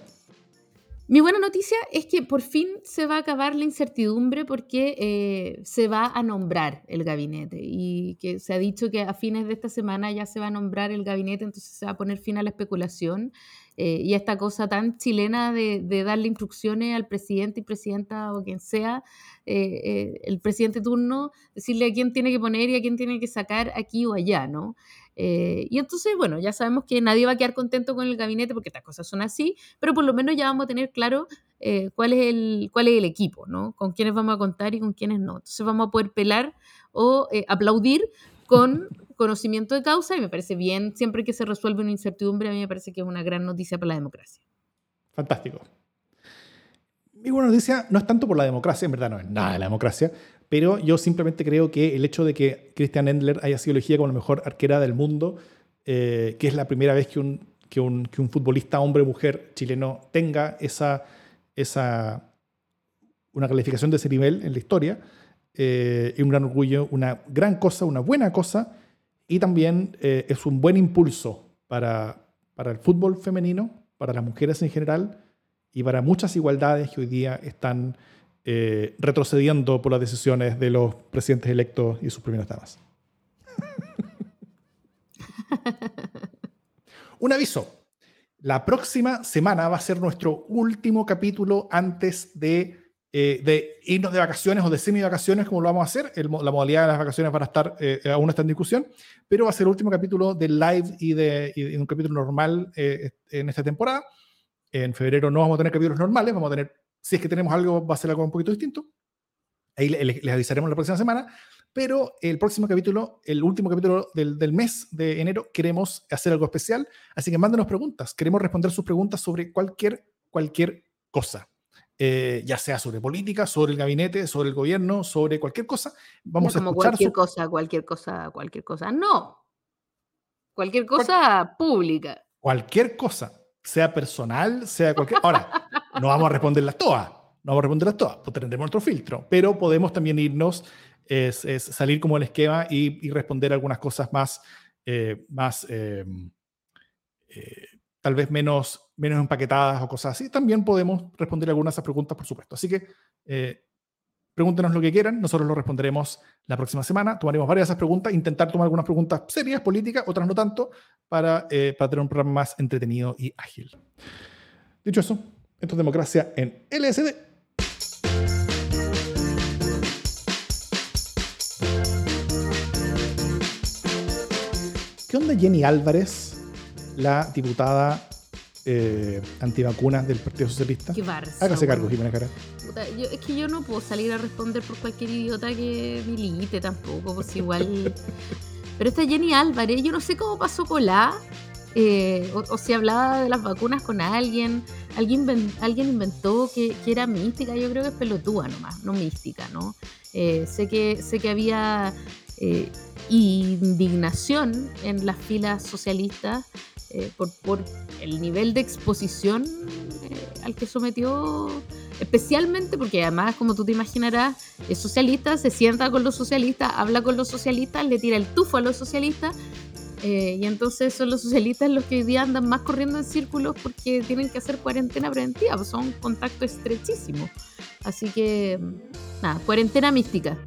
Speaker 2: Mi buena noticia es que por fin se va a acabar la incertidumbre porque eh, se va a nombrar el gabinete y que se ha dicho que a fines de esta semana ya se va a nombrar el gabinete, entonces se va a poner fin a la especulación eh, y a esta cosa tan chilena de, darle instrucciones al presidente y presidenta o quien sea, eh, el presidente turno, decirle a quién tiene que poner y a quién tiene que sacar aquí o allá, ¿no? Eh, y entonces, bueno, ya sabemos que nadie va a quedar contento con el gabinete porque estas cosas son así, pero por lo menos ya vamos a tener claro eh, cuál, es el, cuál es el equipo, ¿no? Con quiénes vamos a contar y con quiénes no. Entonces vamos a poder pelar o eh, aplaudir con conocimiento de causa y me parece bien, siempre que se resuelve una incertidumbre, a mí me parece que es una gran noticia para la democracia.
Speaker 1: Fantástico. Mi buena noticia no es tanto por la democracia, en verdad no es nada de la democracia, pero yo simplemente creo que el hecho de que Christian Endler haya sido elegida como la mejor arquera del mundo, eh, que es la primera vez que un, que un, que un futbolista hombre o mujer chileno tenga esa, esa, una calificación de ese nivel en la historia, eh, es un gran orgullo, una gran cosa, una buena cosa, y también eh, es un buen impulso para, para el fútbol femenino, para las mujeres en general y para muchas igualdades que hoy día están eh, retrocediendo por las decisiones de los presidentes electos y sus primeras damas. Un aviso. La próxima semana va a ser nuestro último capítulo antes de, eh, irnos de vacaciones o de semi-vacaciones, como lo vamos a hacer. La modalidad de las vacaciones van a estar, eh, aún está en discusión, pero va a ser el último capítulo del live y de, y de un capítulo normal eh, en esta temporada. En febrero no vamos a tener capítulos normales, vamos a tener, si es que tenemos algo, va a ser algo un poquito distinto. Ahí le- le- les avisaremos la próxima semana. Pero el próximo capítulo, el último capítulo del, del mes de enero, queremos hacer algo especial. Así que mándenos preguntas. Queremos responder sus preguntas sobre cualquier, cualquier cosa. Eh, ya sea sobre política, sobre el gabinete, sobre el gobierno, sobre cualquier cosa. Vamos
Speaker 2: No
Speaker 1: a
Speaker 2: como
Speaker 1: escuchar
Speaker 2: cualquier
Speaker 1: su-
Speaker 2: cosa, cualquier cosa, cualquier cosa. No. Cualquier cosa pública.
Speaker 1: cualquier cosa, sea personal, sea cualquier... Ahora, no vamos a responderlas todas, no vamos a responderlas todas, pues tendremos nuestro filtro, pero podemos también irnos, es, es salir como el esquema y, responder algunas cosas más, eh, más eh, eh, tal vez menos, menos empaquetadas o cosas así. También podemos responder algunas de esas preguntas, por supuesto. Así que eh, pregúntenos lo que quieran, nosotros lo responderemos la próxima semana. Tomaremos varias de esas preguntas, intentar tomar algunas preguntas serias, políticas, otras no tanto, para, para tener un programa más entretenido y ágil. Dicho eso, esto es democracia en LSD. ¿Qué onda Jenny Álvarez, la diputada eh, antivacunas del Partido Socialista?
Speaker 2: Qué barza.
Speaker 1: Hágase cargo. Jimena Cara.
Speaker 2: Puta, yo- es que yo no puedo salir a responder por cualquier idiota que milite tampoco, pues igual. Pero esta Jenny Álvarez, yo no sé cómo pasó con la. Eh, o, si hablaba de las vacunas con alguien, alguien, alguien inventó que, era mística, yo creo que es pelotúa nomás, no mística, ¿no? Eh, sé, que, sé que había eh, indignación en las filas socialistas por, por el nivel de exposición al que sometió especialmente porque además, como tú te imaginarás, es socialista, se sienta con los socialistas, habla con los socialistas, le tira el tufo a los socialistas, eh, y entonces son los socialistas los que hoy día andan más corriendo en círculos porque tienen que hacer cuarentena preventiva, pues son contacto estrechísimo. Así que, nada, cuarentena mística.